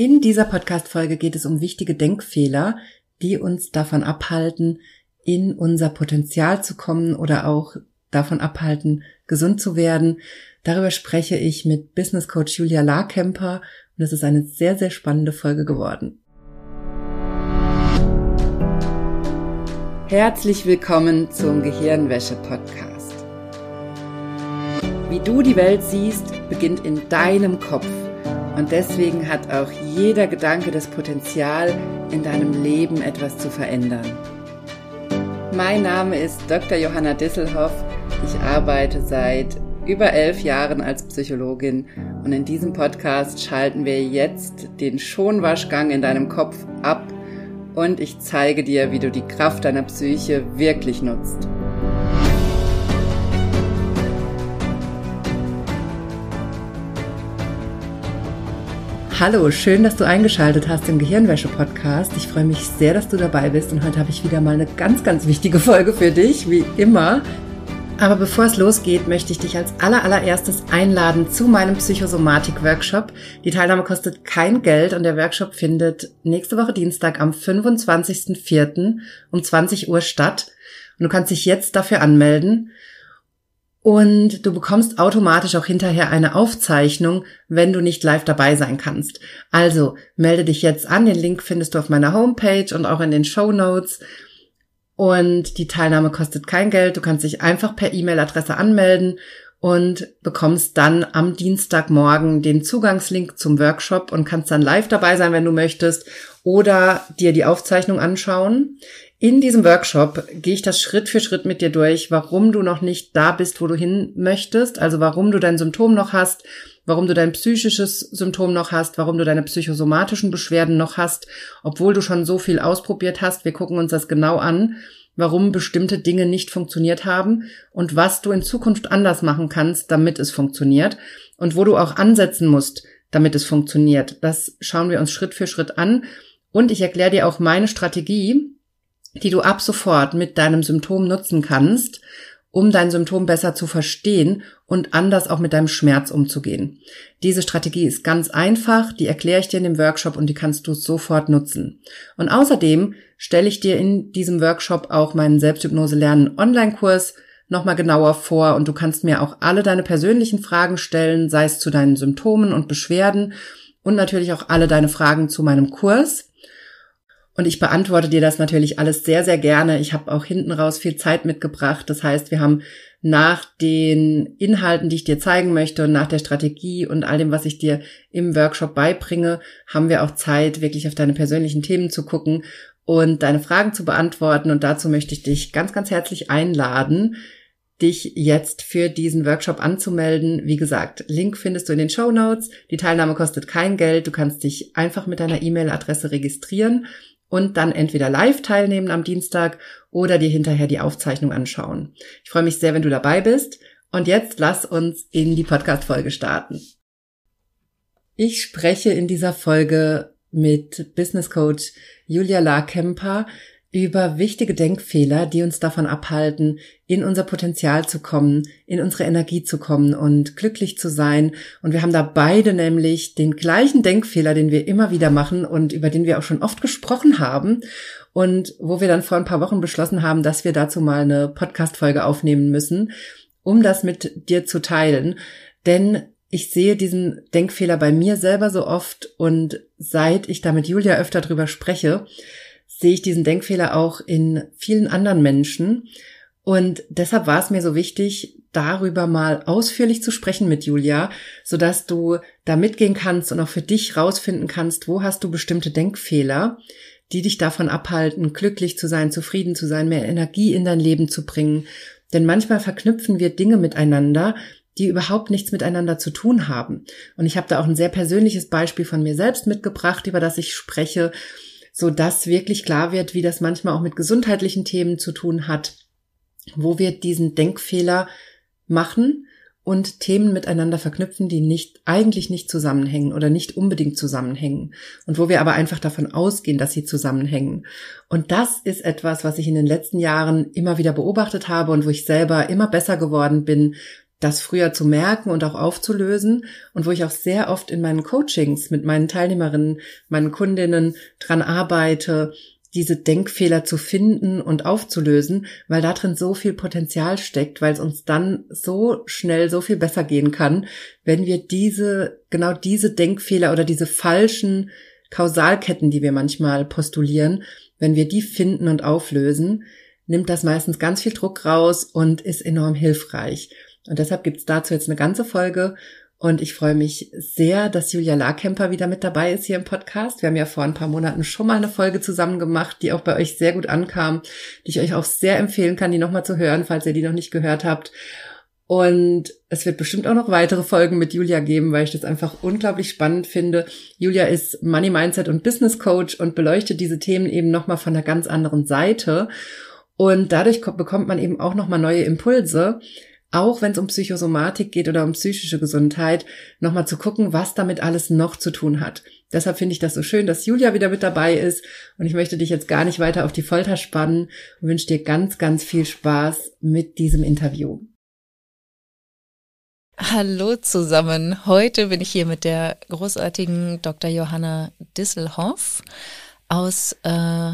In dieser Podcast-Folge geht es um wichtige Denkfehler, die uns davon abhalten, in unser Potenzial zu kommen oder auch davon abhalten, gesund zu werden. Darüber spreche ich mit Business Coach Julia Larkemper und es ist eine sehr, sehr spannende Folge geworden. Herzlich willkommen zum Gehirnwäsche-Podcast. Wie du die Welt siehst, beginnt in deinem Kopf. Und deswegen hat auch jeder Gedanke das Potenzial, in deinem Leben etwas zu verändern. Mein Name ist Dr. Johanna Disselhoff. Ich arbeite seit über elf Jahren als Psychologin und in diesem Podcast schalten wir jetzt den Schonwaschgang in deinem Kopf ab und ich zeige dir, wie du die Kraft deiner Psyche wirklich nutzt. Hallo, schön, dass du eingeschaltet hast im Gehirnwäsche-Podcast. Ich freue mich sehr, dass du dabei bist und heute habe ich wieder mal eine ganz, ganz wichtige Folge für dich, wie immer. Aber bevor es losgeht, möchte ich dich als allererstes einladen zu meinem Psychosomatik-Workshop. Die Teilnahme kostet kein Geld und der Workshop findet nächste Woche Dienstag am 25.04. um 20 Uhr statt. Und du kannst dich jetzt dafür anmelden. Und du bekommst automatisch auch hinterher eine Aufzeichnung, wenn du nicht live dabei sein kannst. Also melde dich jetzt an. Den Link findest du auf meiner Homepage und auch in den Show Notes. Und die Teilnahme kostet kein Geld. Du kannst dich einfach per E-Mail-Adresse anmelden und bekommst dann am Dienstagmorgen den Zugangslink zum Workshop und kannst dann live dabei sein, wenn du möchtest, oder dir die Aufzeichnung anschauen. In diesem Workshop gehe ich das Schritt für Schritt mit dir durch, warum du noch nicht da bist, wo du hin möchtest, also warum du dein Symptom noch hast, warum du dein psychisches Symptom noch hast, warum du deine psychosomatischen Beschwerden noch hast, obwohl du schon so viel ausprobiert hast. Wir gucken uns das genau an, warum bestimmte Dinge nicht funktioniert haben und was du in Zukunft anders machen kannst, damit es funktioniert und wo du auch ansetzen musst, damit es funktioniert. Das schauen wir uns Schritt für Schritt an und ich erkläre dir auch meine Strategie, die du ab sofort mit deinem Symptom nutzen kannst, um dein Symptom besser zu verstehen und anders auch mit deinem Schmerz umzugehen. Diese Strategie ist ganz einfach, die erkläre ich dir in dem Workshop und die kannst du sofort nutzen. Und außerdem stelle ich dir in diesem Workshop auch meinen Selbsthypnose lernen Online-Kurs nochmal genauer vor und du kannst mir auch alle deine persönlichen Fragen stellen, sei es zu deinen Symptomen und Beschwerden und natürlich auch alle deine Fragen zu meinem Kurs. Und ich beantworte dir das natürlich alles sehr, sehr gerne. Ich habe auch hinten raus viel Zeit mitgebracht. Das heißt, wir haben nach den Inhalten, die ich dir zeigen möchte und nach der Strategie und all dem, was ich dir im Workshop beibringe, haben wir auch Zeit, wirklich auf deine persönlichen Themen zu gucken und deine Fragen zu beantworten. Und dazu möchte ich dich ganz, ganz herzlich einladen, dich jetzt für diesen Workshop anzumelden. Wie gesagt, Link findest du in den Show Notes. Die Teilnahme kostet kein Geld. Du kannst dich einfach mit deiner E-Mail-Adresse registrieren und dann entweder live teilnehmen am Dienstag oder dir hinterher die Aufzeichnung anschauen. Ich freue mich sehr, wenn du dabei bist. Und jetzt lass uns in die Podcast-Folge starten. Ich spreche in dieser Folge mit Business Coach Julia Larkemper über wichtige Denkfehler, die uns davon abhalten, in unser Potenzial zu kommen, in unsere Energie zu kommen und glücklich zu sein. Und wir haben da beide nämlich den gleichen Denkfehler, den wir immer wieder machen und über den wir auch schon oft gesprochen haben und wo wir dann vor ein paar Wochen beschlossen haben, dass wir dazu mal eine Podcast-Folge aufnehmen müssen, um das mit dir zu teilen. Denn ich sehe diesen Denkfehler bei mir selber so oft und seit ich da mit Julia öfter drüber spreche, sehe ich diesen Denkfehler auch in vielen anderen Menschen. Und deshalb war es mir so wichtig, darüber mal ausführlich zu sprechen mit Julia, sodass du da mitgehen kannst und auch für dich rausfinden kannst, wo hast du bestimmte Denkfehler, die dich davon abhalten, glücklich zu sein, zufrieden zu sein, mehr Energie in dein Leben zu bringen. Denn manchmal verknüpfen wir Dinge miteinander, die überhaupt nichts miteinander zu tun haben. Und ich habe da auch ein sehr persönliches Beispiel von mir selbst mitgebracht, über das ich spreche so dass wirklich klar wird, wie das manchmal auch mit gesundheitlichen Themen zu tun hat, wo wir diesen Denkfehler machen und Themen miteinander verknüpfen, die nicht, eigentlich nicht zusammenhängen oder nicht unbedingt zusammenhängen und wo wir aber einfach davon ausgehen, dass sie zusammenhängen. Und das ist etwas, was ich in den letzten Jahren immer wieder beobachtet habe und wo ich selber immer besser geworden bin, das früher zu merken und auch aufzulösen und wo ich auch sehr oft in meinen Coachings mit meinen Teilnehmerinnen, meinen Kundinnen dran arbeite, diese Denkfehler zu finden und aufzulösen, weil da drin so viel Potenzial steckt, weil es uns dann so schnell so viel besser gehen kann, wenn wir diese, genau diese Denkfehler oder diese falschen Kausalketten, die wir manchmal postulieren, wenn wir die finden und auflösen, nimmt das meistens ganz viel Druck raus und ist enorm hilfreich. Und deshalb gibt's dazu jetzt eine ganze Folge. Und ich freue mich sehr, dass Julia Larkemper wieder mit dabei ist hier im Podcast. Wir haben ja vor ein paar Monaten schon mal eine Folge zusammen gemacht, die auch bei euch sehr gut ankam, die ich euch auch sehr empfehlen kann, die nochmal zu hören, falls ihr die noch nicht gehört habt. Und es wird bestimmt auch noch weitere Folgen mit Julia geben, weil ich das einfach unglaublich spannend finde. Julia ist Money Mindset und Business Coach und beleuchtet diese Themen eben nochmal von einer ganz anderen Seite. Und dadurch bekommt man eben auch nochmal neue Impulse, auch wenn es um Psychosomatik geht oder um psychische Gesundheit, nochmal zu gucken, was damit alles noch zu tun hat. Deshalb finde ich das so schön, dass Julia wieder mit dabei ist und ich möchte dich jetzt gar nicht weiter auf die Folter spannen und wünsche dir ganz, ganz viel Spaß mit diesem Interview. Hallo zusammen. Heute bin ich hier mit der großartigen Dr. Johanna Disselhoff aus äh,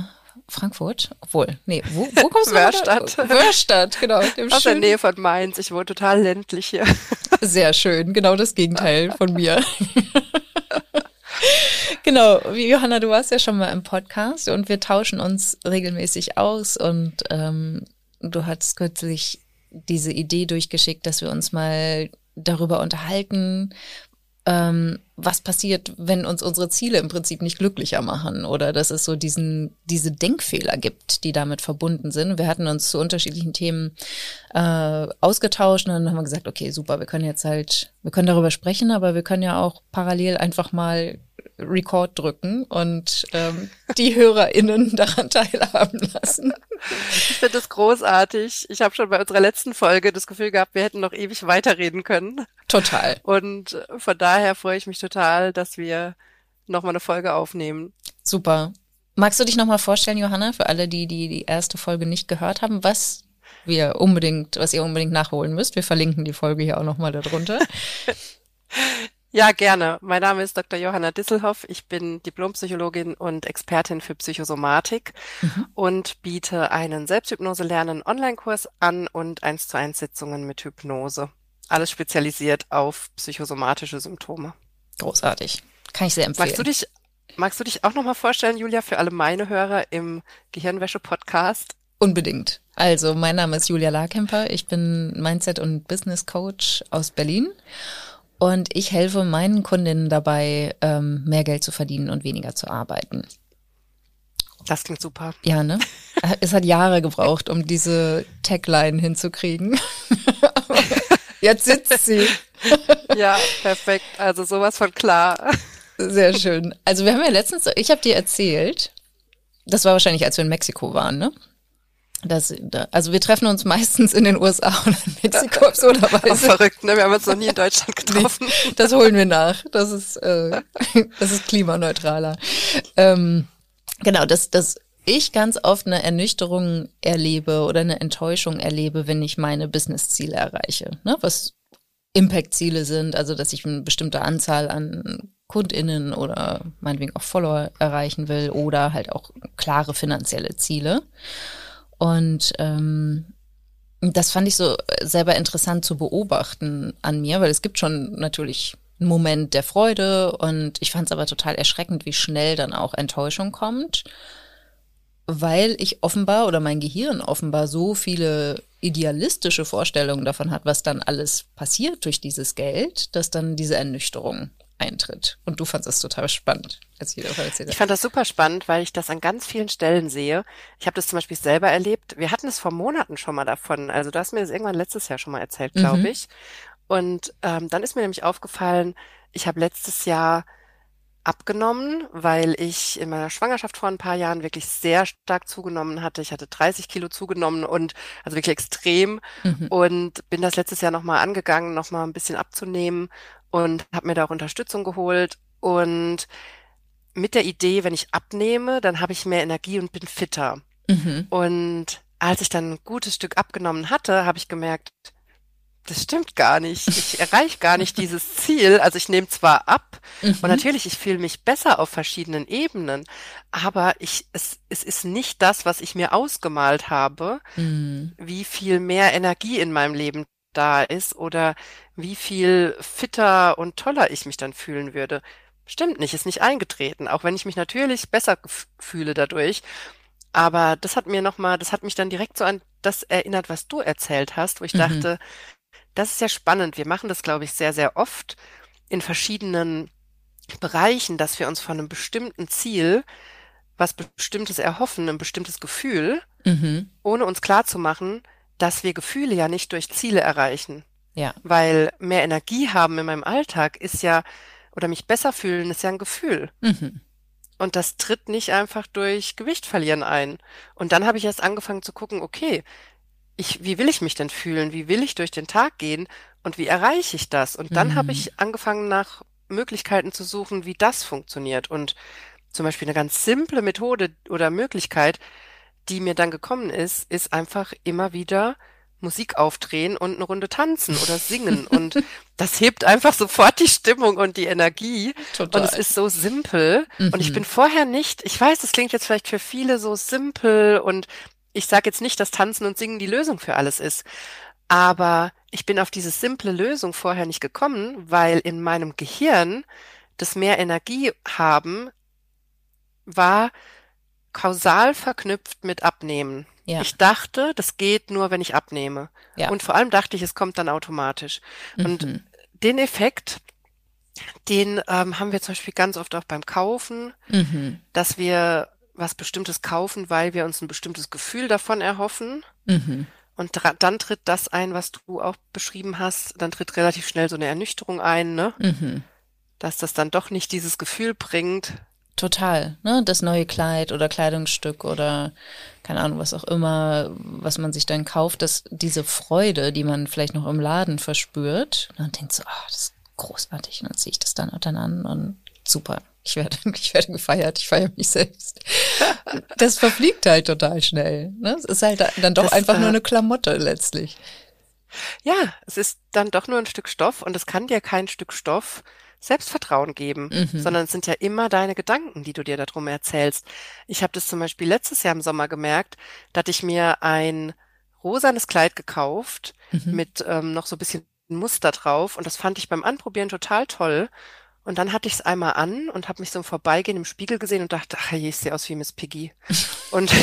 Frankfurt. Obwohl, nee, wo, wo kommst du Wörstadt. Wörstadt, genau. Aus der Nähe von Mainz. Ich wohne total ländlich hier. Sehr schön, genau das Gegenteil von mir. genau, Johanna, du warst ja schon mal im Podcast und wir tauschen uns regelmäßig aus und ähm, du hattest kürzlich diese Idee durchgeschickt, dass wir uns mal darüber unterhalten, ähm, was passiert, wenn uns unsere Ziele im Prinzip nicht glücklicher machen oder dass es so diesen, diese Denkfehler gibt, die damit verbunden sind. Wir hatten uns zu unterschiedlichen Themen äh, ausgetauscht und dann haben wir gesagt, okay, super, wir können jetzt halt, wir können darüber sprechen, aber wir können ja auch parallel einfach mal Record drücken und ähm, die HörerInnen daran teilhaben lassen. Ich finde das großartig. Ich habe schon bei unserer letzten Folge das Gefühl gehabt, wir hätten noch ewig weiterreden können. Total. Und von daher freue ich mich total, dass wir nochmal eine Folge aufnehmen. Super. Magst du dich nochmal vorstellen, Johanna, für alle, die, die die erste Folge nicht gehört haben, was wir unbedingt, was ihr unbedingt nachholen müsst? Wir verlinken die Folge hier auch nochmal darunter. Ja, gerne. Mein Name ist Dr. Johanna Disselhoff. Ich bin Diplompsychologin und Expertin für Psychosomatik mhm. und biete einen Selbsthypnose-Lernen Online-Kurs an und eins zu eins Sitzungen mit Hypnose. Alles spezialisiert auf psychosomatische Symptome. Großartig. Kann ich sehr empfehlen. Magst du dich, magst du dich auch nochmal vorstellen, Julia, für alle meine Hörer im Gehirnwäsche-Podcast? Unbedingt. Also, mein Name ist Julia Larkemper. Ich bin Mindset- und Business Coach aus Berlin und ich helfe meinen Kundinnen dabei, ähm, mehr Geld zu verdienen und weniger zu arbeiten. Das klingt super. Ja, ne? Es hat Jahre gebraucht, um diese Tagline hinzukriegen. Jetzt sitzt sie. Ja, perfekt. Also sowas von klar. Sehr schön. Also wir haben ja letztens, ich habe dir erzählt, das war wahrscheinlich, als wir in Mexiko waren, ne? Das, also wir treffen uns meistens in den USA oder in Mexiko absurderweise. Verrückt, ne? Wir haben uns noch nie in Deutschland getroffen. Nee, das holen wir nach. Das ist, äh, das ist klimaneutraler. Ähm, genau, dass, dass ich ganz oft eine Ernüchterung erlebe oder eine Enttäuschung erlebe, wenn ich meine Business-Ziele erreiche. Ne? Was Impact-Ziele sind, also dass ich eine bestimmte Anzahl an KundInnen oder meinetwegen auch Follower erreichen will oder halt auch klare finanzielle Ziele. Und ähm, das fand ich so selber interessant zu beobachten an mir, weil es gibt schon natürlich einen Moment der Freude und ich fand es aber total erschreckend, wie schnell dann auch Enttäuschung kommt, weil ich offenbar oder mein Gehirn offenbar so viele idealistische Vorstellungen davon hat, was dann alles passiert durch dieses Geld, dass dann diese Ernüchterung eintritt. Und du fandest es total spannend, als ich darüber erzählt Ich fand das super spannend, weil ich das an ganz vielen Stellen sehe. Ich habe das zum Beispiel selber erlebt. Wir hatten es vor Monaten schon mal davon. Also du hast mir das irgendwann letztes Jahr schon mal erzählt, glaube mhm. ich. Und ähm, dann ist mir nämlich aufgefallen, ich habe letztes Jahr abgenommen, weil ich in meiner Schwangerschaft vor ein paar Jahren wirklich sehr stark zugenommen hatte. Ich hatte 30 Kilo zugenommen und also wirklich extrem mhm. und bin das letztes Jahr nochmal angegangen, nochmal ein bisschen abzunehmen und habe mir da auch Unterstützung geholt und mit der Idee, wenn ich abnehme, dann habe ich mehr Energie und bin fitter. Mhm. Und als ich dann ein gutes Stück abgenommen hatte, habe ich gemerkt, das stimmt gar nicht. Ich erreiche gar nicht dieses Ziel. Also ich nehme zwar ab mhm. und natürlich, ich fühle mich besser auf verschiedenen Ebenen, aber ich, es, es ist nicht das, was ich mir ausgemalt habe, mhm. wie viel mehr Energie in meinem Leben da ist oder wie viel fitter und toller ich mich dann fühlen würde. Stimmt nicht, ist nicht eingetreten, auch wenn ich mich natürlich besser fühle dadurch. Aber das hat mir nochmal, das hat mich dann direkt so an das erinnert, was du erzählt hast, wo ich mhm. dachte, das ist ja spannend. Wir machen das, glaube ich, sehr, sehr oft in verschiedenen Bereichen, dass wir uns von einem bestimmten Ziel was Bestimmtes erhoffen, ein bestimmtes Gefühl, mhm. ohne uns klarzumachen, dass wir Gefühle ja nicht durch Ziele erreichen. Ja. Weil mehr Energie haben in meinem Alltag ist ja, oder mich besser fühlen, ist ja ein Gefühl. Mhm. Und das tritt nicht einfach durch Gewicht verlieren ein. Und dann habe ich erst angefangen zu gucken, okay, ich, wie will ich mich denn fühlen? Wie will ich durch den Tag gehen? Und wie erreiche ich das? Und dann mhm. habe ich angefangen, nach Möglichkeiten zu suchen, wie das funktioniert. Und zum Beispiel eine ganz simple Methode oder Möglichkeit, die mir dann gekommen ist, ist einfach immer wieder Musik aufdrehen und eine Runde tanzen oder singen. und das hebt einfach sofort die Stimmung und die Energie. Total. Und es ist so simpel. Mhm. Und ich mhm. bin vorher nicht, ich weiß, das klingt jetzt vielleicht für viele so simpel und ich sage jetzt nicht, dass Tanzen und Singen die Lösung für alles ist, aber ich bin auf diese simple Lösung vorher nicht gekommen, weil in meinem Gehirn das mehr Energie haben war kausal verknüpft mit Abnehmen. Ja. Ich dachte, das geht nur, wenn ich abnehme. Ja. Und vor allem dachte ich, es kommt dann automatisch. Mhm. Und den Effekt, den ähm, haben wir zum Beispiel ganz oft auch beim Kaufen, mhm. dass wir was Bestimmtes kaufen, weil wir uns ein bestimmtes Gefühl davon erhoffen. Mhm. Und dann tritt das ein, was du auch beschrieben hast. Dann tritt relativ schnell so eine Ernüchterung ein, ne? Mhm. Dass das dann doch nicht dieses Gefühl bringt. Total, ne? Das neue Kleid oder Kleidungsstück oder keine Ahnung, was auch immer, was man sich dann kauft, dass diese Freude, die man vielleicht noch im Laden verspürt, dann denkt so, oh, das ist großartig. Und dann ziehe ich das dann, dann an und super. Ich werde, ich werde gefeiert, ich feiere mich selbst. Das verfliegt halt total schnell. Ne? Es ist halt dann doch das, einfach nur eine Klamotte letztlich. Ja, es ist dann doch nur ein Stück Stoff und es kann dir kein Stück Stoff Selbstvertrauen geben, mhm. sondern es sind ja immer deine Gedanken, die du dir darum erzählst. Ich habe das zum Beispiel letztes Jahr im Sommer gemerkt, da hatte ich mir ein rosanes Kleid gekauft mhm. mit ähm, noch so ein bisschen Muster drauf und das fand ich beim Anprobieren total toll und dann hatte ich es einmal an und habe mich so im Vorbeigehen im Spiegel gesehen und dachte, ach je, ich sehe aus wie Miss Piggy. Und,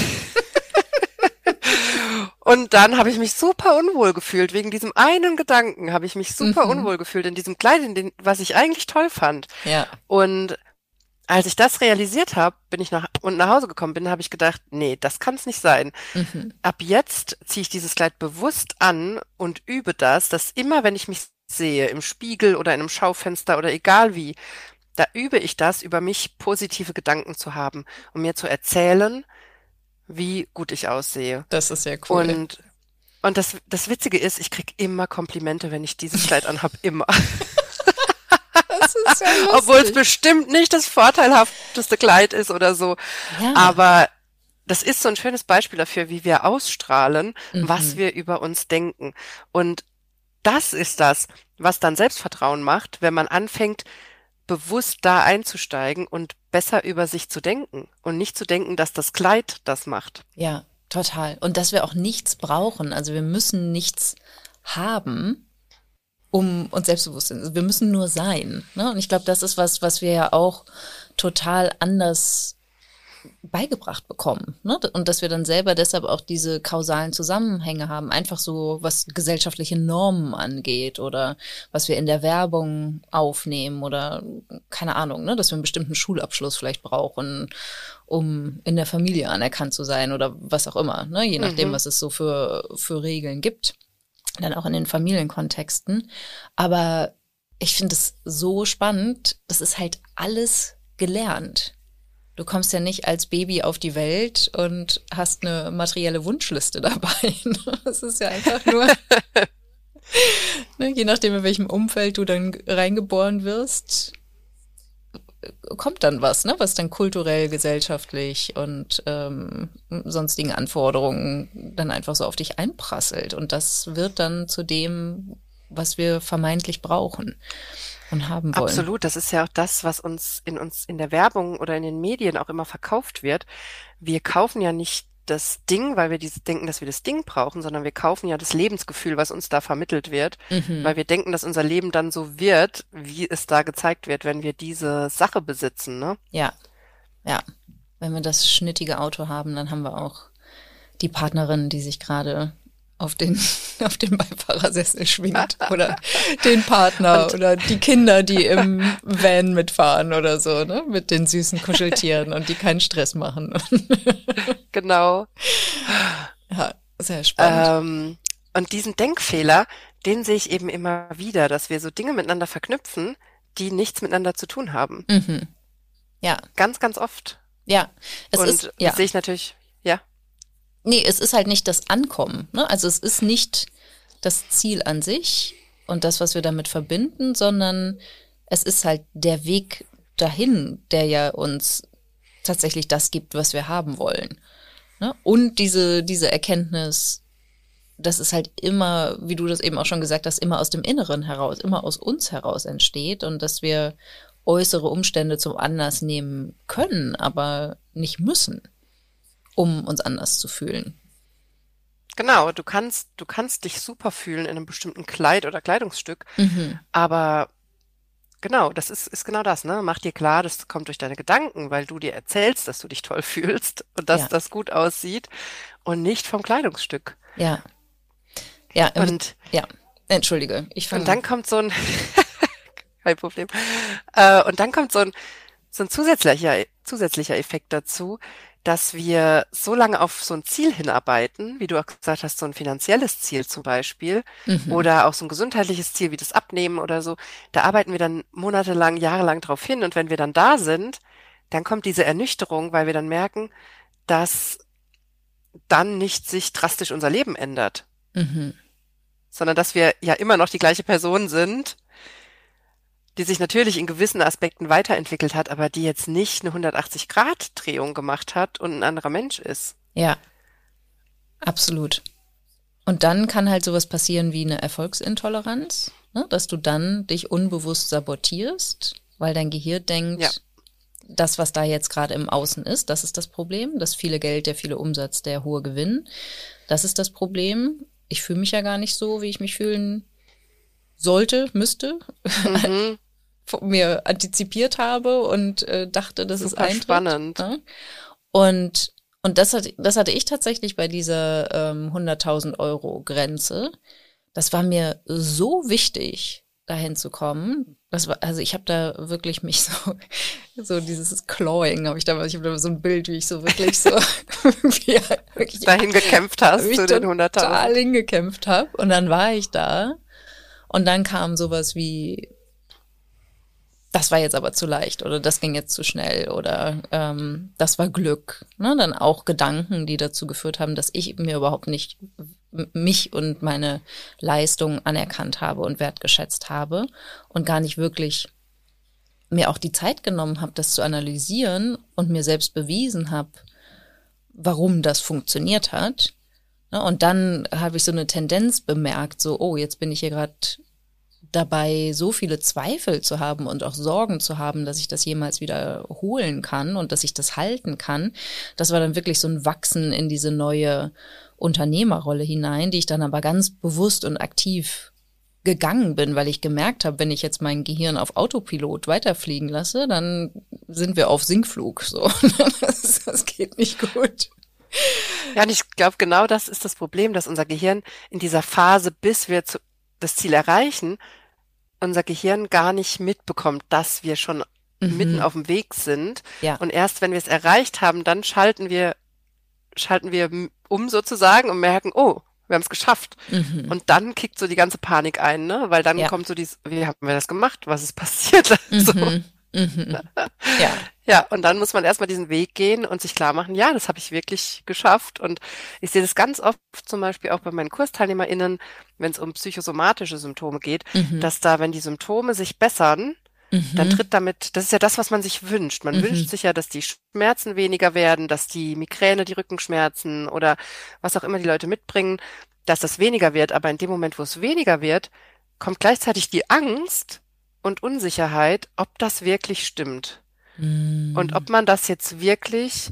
und dann habe ich mich super unwohl gefühlt. Wegen diesem einen Gedanken habe ich mich super mhm. unwohl gefühlt in diesem Kleid, in den, was ich eigentlich toll fand. Ja. Und als ich das realisiert habe, bin ich nach und nach Hause gekommen bin, habe ich gedacht, nee, das kann es nicht sein. Mhm. Ab jetzt ziehe ich dieses Kleid bewusst an und übe das, dass immer, wenn ich mich sehe, im Spiegel oder in einem Schaufenster oder egal wie, da übe ich das, über mich positive Gedanken zu haben und mir zu erzählen, wie gut ich aussehe. Das ist sehr cool. Und, und das, das Witzige ist, ich krieg immer Komplimente, wenn ich dieses Kleid anhab, immer. Das ist ja Obwohl es bestimmt nicht das vorteilhafteste Kleid ist oder so. Ja. Aber das ist so ein schönes Beispiel dafür, wie wir ausstrahlen, mhm. was wir über uns denken. Und das ist das, was dann Selbstvertrauen macht, wenn man anfängt, bewusst da einzusteigen und besser über sich zu denken und nicht zu denken, dass das Kleid das macht. Ja, total. Und dass wir auch nichts brauchen. Also wir müssen nichts haben, um uns selbstbewusst zu sein. Wir müssen nur sein. Ne? Und ich glaube, das ist was, was wir ja auch total anders beigebracht bekommen. Ne? Und dass wir dann selber deshalb auch diese kausalen Zusammenhänge haben, einfach so, was gesellschaftliche Normen angeht oder was wir in der Werbung aufnehmen oder keine Ahnung, ne? dass wir einen bestimmten Schulabschluss vielleicht brauchen, um in der Familie anerkannt zu sein oder was auch immer, ne? je nachdem, mhm. was es so für, für Regeln gibt. Dann auch in den Familienkontexten. Aber ich finde es so spannend, das ist halt alles gelernt. Du kommst ja nicht als Baby auf die Welt und hast eine materielle Wunschliste dabei. Das ist ja einfach nur, ne, je nachdem, in welchem Umfeld du dann reingeboren wirst, kommt dann was, ne, was dann kulturell, gesellschaftlich und ähm, sonstigen Anforderungen dann einfach so auf dich einprasselt. Und das wird dann zu dem, was wir vermeintlich brauchen und haben wollen. Absolut, das ist ja auch das, was uns in uns in der Werbung oder in den Medien auch immer verkauft wird. Wir kaufen ja nicht das Ding, weil wir dieses denken, dass wir das Ding brauchen, sondern wir kaufen ja das Lebensgefühl, was uns da vermittelt wird, mhm. weil wir denken, dass unser Leben dann so wird, wie es da gezeigt wird, wenn wir diese Sache besitzen, ne? Ja. Ja. Wenn wir das schnittige Auto haben, dann haben wir auch die Partnerin, die sich gerade auf den, auf den Beifahrersessel schwingt oder den Partner und oder die Kinder, die im Van mitfahren oder so, ne? Mit den süßen Kuscheltieren und die keinen Stress machen. genau. Ja, sehr spannend. Ähm, und diesen Denkfehler, den sehe ich eben immer wieder, dass wir so Dinge miteinander verknüpfen, die nichts miteinander zu tun haben. Mhm. Ja. Ganz, ganz oft. Ja. Es und ist, ja. das sehe ich natürlich, ja. Nee, es ist halt nicht das Ankommen. Ne? Also es ist nicht das Ziel an sich und das, was wir damit verbinden, sondern es ist halt der Weg dahin, der ja uns tatsächlich das gibt, was wir haben wollen. Ne? Und diese, diese Erkenntnis, dass es halt immer, wie du das eben auch schon gesagt hast, immer aus dem Inneren heraus, immer aus uns heraus entsteht und dass wir äußere Umstände zum Anlass nehmen können, aber nicht müssen um uns anders zu fühlen. Genau, du kannst, du kannst dich super fühlen in einem bestimmten Kleid oder Kleidungsstück, mhm. aber genau, das ist, ist genau das, ne? Mach dir klar, das kommt durch deine Gedanken, weil du dir erzählst, dass du dich toll fühlst und dass ja. das gut aussieht und nicht vom Kleidungsstück. Ja. Ja, und ja, entschuldige, ich fand. Und dann kommt so ein kein Problem. Äh, und dann kommt so ein so ein zusätzlicher zusätzlicher Effekt dazu, dass wir so lange auf so ein Ziel hinarbeiten, wie du auch gesagt hast, so ein finanzielles Ziel zum Beispiel mhm. oder auch so ein gesundheitliches Ziel wie das Abnehmen oder so, da arbeiten wir dann monatelang, jahrelang drauf hin und wenn wir dann da sind, dann kommt diese Ernüchterung, weil wir dann merken, dass dann nicht sich drastisch unser Leben ändert, mhm. sondern dass wir ja immer noch die gleiche Person sind die sich natürlich in gewissen Aspekten weiterentwickelt hat, aber die jetzt nicht eine 180-Grad-Drehung gemacht hat und ein anderer Mensch ist. Ja, absolut. Und dann kann halt sowas passieren wie eine Erfolgsintoleranz, ne? dass du dann dich unbewusst sabotierst, weil dein Gehirn denkt, ja. das, was da jetzt gerade im Außen ist, das ist das Problem. Das viele Geld, der viele Umsatz, der hohe Gewinn. Das ist das Problem. Ich fühle mich ja gar nicht so, wie ich mich fühlen sollte, müsste, mhm. mir antizipiert habe und äh, dachte, das Super ist eintritt. spannend. Ne? Und und das, hat, das hatte ich tatsächlich bei dieser ähm, 100.000 Euro Grenze. Das war mir so wichtig, dahin zu kommen. Das war, also ich habe da wirklich mich so, so dieses Clawing habe ich da, ich habe da so ein Bild, wie ich so wirklich so wie wirklich, dahin gekämpft hast zu den 100.000. Total hingekämpft habe und dann war ich da und dann kam sowas wie, das war jetzt aber zu leicht oder das ging jetzt zu schnell oder ähm, das war Glück. Ne? Dann auch Gedanken, die dazu geführt haben, dass ich mir überhaupt nicht mich und meine Leistung anerkannt habe und wertgeschätzt habe und gar nicht wirklich mir auch die Zeit genommen habe, das zu analysieren und mir selbst bewiesen habe, warum das funktioniert hat. Ne, und dann habe ich so eine Tendenz bemerkt, so, oh, jetzt bin ich hier gerade dabei, so viele Zweifel zu haben und auch Sorgen zu haben, dass ich das jemals wieder holen kann und dass ich das halten kann. Das war dann wirklich so ein Wachsen in diese neue Unternehmerrolle hinein, die ich dann aber ganz bewusst und aktiv gegangen bin, weil ich gemerkt habe, wenn ich jetzt mein Gehirn auf Autopilot weiterfliegen lasse, dann sind wir auf Sinkflug. So, das, das geht nicht gut. Ja, und ich glaube, genau das ist das Problem, dass unser Gehirn in dieser Phase, bis wir zu, das Ziel erreichen, unser Gehirn gar nicht mitbekommt, dass wir schon mhm. mitten auf dem Weg sind. Ja. Und erst wenn wir es erreicht haben, dann schalten wir, schalten wir um sozusagen und merken, oh, wir haben es geschafft. Mhm. Und dann kickt so die ganze Panik ein, ne? Weil dann ja. kommt so dieses, wie haben wir das gemacht? Was ist passiert? Mhm. So. Mhm. Ja. Ja, und dann muss man erstmal diesen Weg gehen und sich klar machen, ja, das habe ich wirklich geschafft. Und ich sehe das ganz oft zum Beispiel auch bei meinen KursteilnehmerInnen, wenn es um psychosomatische Symptome geht, mhm. dass da, wenn die Symptome sich bessern, mhm. dann tritt damit, das ist ja das, was man sich wünscht. Man mhm. wünscht sich ja, dass die Schmerzen weniger werden, dass die Migräne, die Rückenschmerzen oder was auch immer die Leute mitbringen, dass das weniger wird. Aber in dem Moment, wo es weniger wird, kommt gleichzeitig die Angst und Unsicherheit, ob das wirklich stimmt. Mm. Und ob man das jetzt wirklich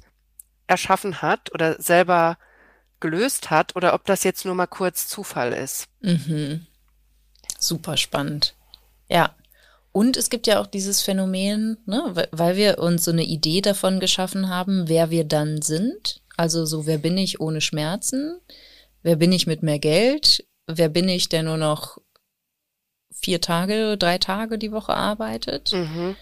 erschaffen hat oder selber gelöst hat oder ob das jetzt nur mal kurz Zufall ist. Mhm. Super spannend. Ja. Und es gibt ja auch dieses Phänomen, ne, weil wir uns so eine Idee davon geschaffen haben, wer wir dann sind. Also so, wer bin ich ohne Schmerzen? Wer bin ich mit mehr Geld? Wer bin ich, der nur noch vier Tage, drei Tage die Woche arbeitet? Mhm.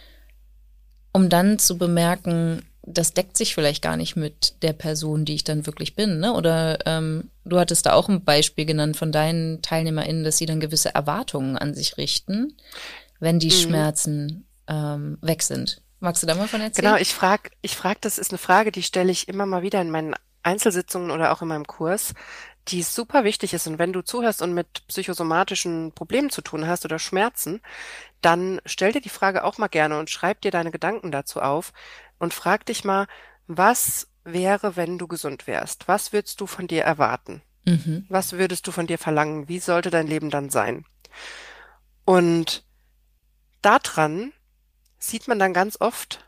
Um dann zu bemerken, das deckt sich vielleicht gar nicht mit der Person, die ich dann wirklich bin. Ne? Oder ähm, du hattest da auch ein Beispiel genannt von deinen TeilnehmerInnen, dass sie dann gewisse Erwartungen an sich richten, wenn die mhm. Schmerzen ähm, weg sind. Magst du da mal von erzählen? Genau, ich frage, ich frag, das ist eine Frage, die stelle ich immer mal wieder in meinen Einzelsitzungen oder auch in meinem Kurs, die super wichtig ist. Und wenn du zuhörst und mit psychosomatischen Problemen zu tun hast oder Schmerzen, dann stell dir die Frage auch mal gerne und schreib dir deine Gedanken dazu auf und frag dich mal, was wäre, wenn du gesund wärst? Was würdest du von dir erwarten? Mhm. Was würdest du von dir verlangen? Wie sollte dein Leben dann sein? Und daran sieht man dann ganz oft,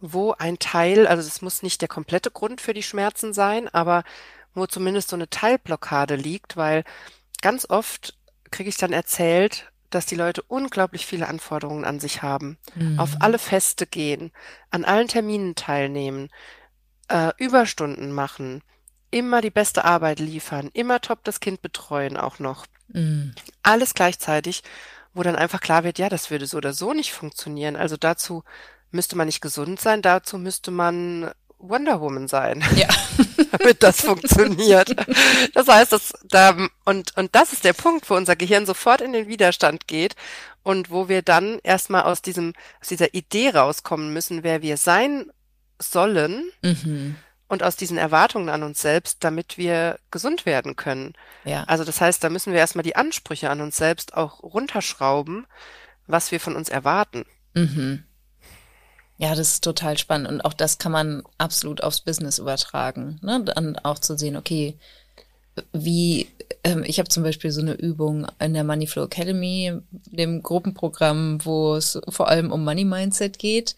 wo ein Teil, also es muss nicht der komplette Grund für die Schmerzen sein, aber wo zumindest so eine Teilblockade liegt, weil ganz oft kriege ich dann erzählt, dass die Leute unglaublich viele Anforderungen an sich haben, mhm. auf alle Feste gehen, an allen Terminen teilnehmen, äh, Überstunden machen, immer die beste Arbeit liefern, immer top das Kind betreuen auch noch. Mhm. Alles gleichzeitig, wo dann einfach klar wird, ja, das würde so oder so nicht funktionieren. Also dazu müsste man nicht gesund sein, dazu müsste man Wonder Woman sein. Ja. damit das funktioniert. Das heißt, dass da, und, und das ist der Punkt, wo unser Gehirn sofort in den Widerstand geht und wo wir dann erstmal aus diesem, aus dieser Idee rauskommen müssen, wer wir sein sollen. Mhm. Und aus diesen Erwartungen an uns selbst, damit wir gesund werden können. Ja. Also das heißt, da müssen wir erstmal die Ansprüche an uns selbst auch runterschrauben, was wir von uns erwarten. Mhm. Ja, das ist total spannend und auch das kann man absolut aufs Business übertragen. Ne? Dann auch zu sehen, okay, wie, ähm, ich habe zum Beispiel so eine Übung in der Moneyflow Academy, dem Gruppenprogramm, wo es vor allem um Money Mindset geht,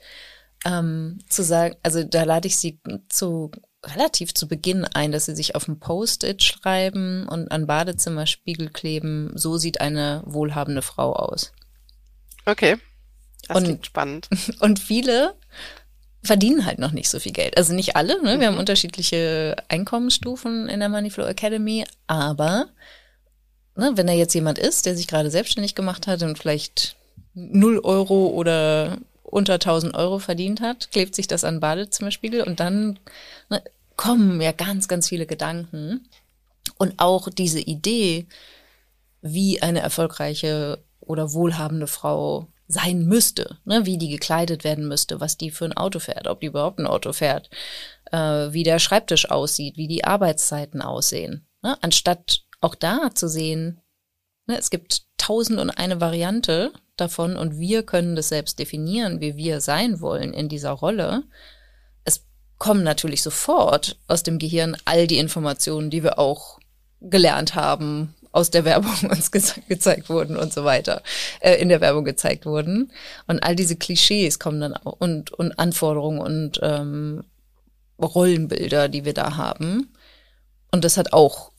ähm, zu sagen, also da lade ich sie zu relativ zu Beginn ein, dass sie sich auf ein Post-it schreiben und an Badezimmerspiegel kleben, so sieht eine wohlhabende Frau aus. Okay. Das und, klingt spannend. Und viele verdienen halt noch nicht so viel Geld. Also nicht alle, ne? wir mhm. haben unterschiedliche Einkommensstufen in der Moneyflow Academy, aber ne, wenn da jetzt jemand ist, der sich gerade selbstständig gemacht hat und vielleicht 0 Euro oder unter 1000 Euro verdient hat, klebt sich das an Badezimmerspiegel und dann ne, kommen ja ganz, ganz viele Gedanken und auch diese Idee, wie eine erfolgreiche oder wohlhabende Frau sein müsste, ne? wie die gekleidet werden müsste, was die für ein Auto fährt, ob die überhaupt ein Auto fährt, äh, wie der Schreibtisch aussieht, wie die Arbeitszeiten aussehen. Ne? Anstatt auch da zu sehen, ne, es gibt tausend und eine Variante davon und wir können das selbst definieren, wie wir sein wollen in dieser Rolle. Es kommen natürlich sofort aus dem Gehirn all die Informationen, die wir auch gelernt haben aus der Werbung uns ge gezeigt wurden und so weiter, äh, in der Werbung gezeigt wurden. Und all diese Klischees kommen dann auch und, und Anforderungen und ähm, Rollenbilder, die wir da haben. Und das hat auch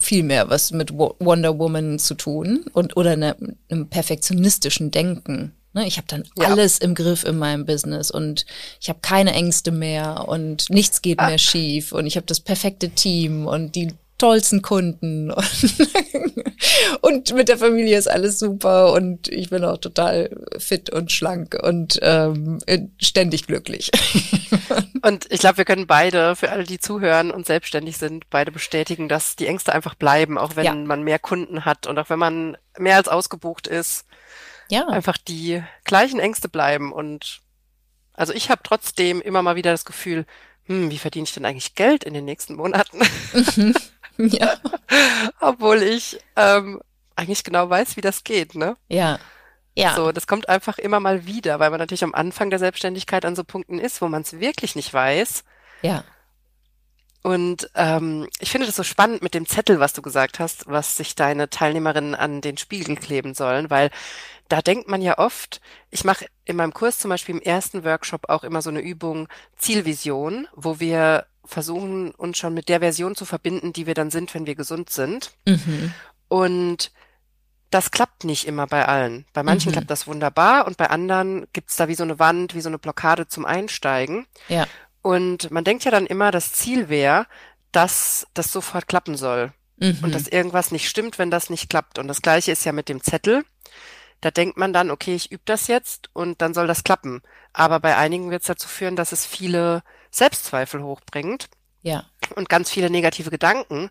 viel mehr was mit Wonder Woman zu tun und oder eine, einem perfektionistischen Denken. Ne, ich habe dann ja. alles im Griff in meinem Business und ich habe keine Ängste mehr und nichts geht ah. mehr schief und ich habe das perfekte Team und die tollsten Kunden und, und, mit der Familie ist alles super und ich bin auch total fit und schlank und ähm, ständig glücklich. und ich glaube, wir können beide, für alle, die zuhören und selbstständig sind, beide bestätigen, dass die Ängste einfach bleiben, auch wenn ja. man mehr Kunden hat und auch wenn man mehr als ausgebucht ist. Ja. Einfach die gleichen Ängste bleiben und also ich habe trotzdem immer mal wieder das Gefühl, hm, wie verdiene ich denn eigentlich Geld in den nächsten Monaten? Mhm. Ja. Obwohl ich ähm, eigentlich genau weiß, wie das geht, ne? Ja. Ja. So, das kommt einfach immer mal wieder, weil man natürlich am Anfang der Selbstständigkeit an so Punkten ist, wo man es wirklich nicht weiß. Ja. Und ähm, ich finde das so spannend mit dem Zettel, was du gesagt hast, was sich deine Teilnehmerinnen an den Spiegel kleben sollen, weil da denkt man ja oft, ich mache in meinem Kurs zum Beispiel im ersten Workshop auch immer so eine Übung Zielvision, wo wir versuchen, uns schon mit der Version zu verbinden, die wir dann sind, wenn wir gesund sind. Mhm. Und das klappt nicht immer bei allen. Bei manchen mhm. klappt das wunderbar und bei anderen gibt's da wie so eine Wand, wie so eine Blockade zum Einsteigen. Ja. Und man denkt ja dann immer, das Ziel wäre, dass das sofort klappen soll. Mhm. Und dass irgendwas nicht stimmt, wenn das nicht klappt. Und das gleiche ist ja mit dem Zettel. Da denkt man dann, okay, ich übe das jetzt und dann soll das klappen. Aber bei einigen wird es dazu führen, dass es viele Selbstzweifel hochbringt. Ja. Und ganz viele negative Gedanken.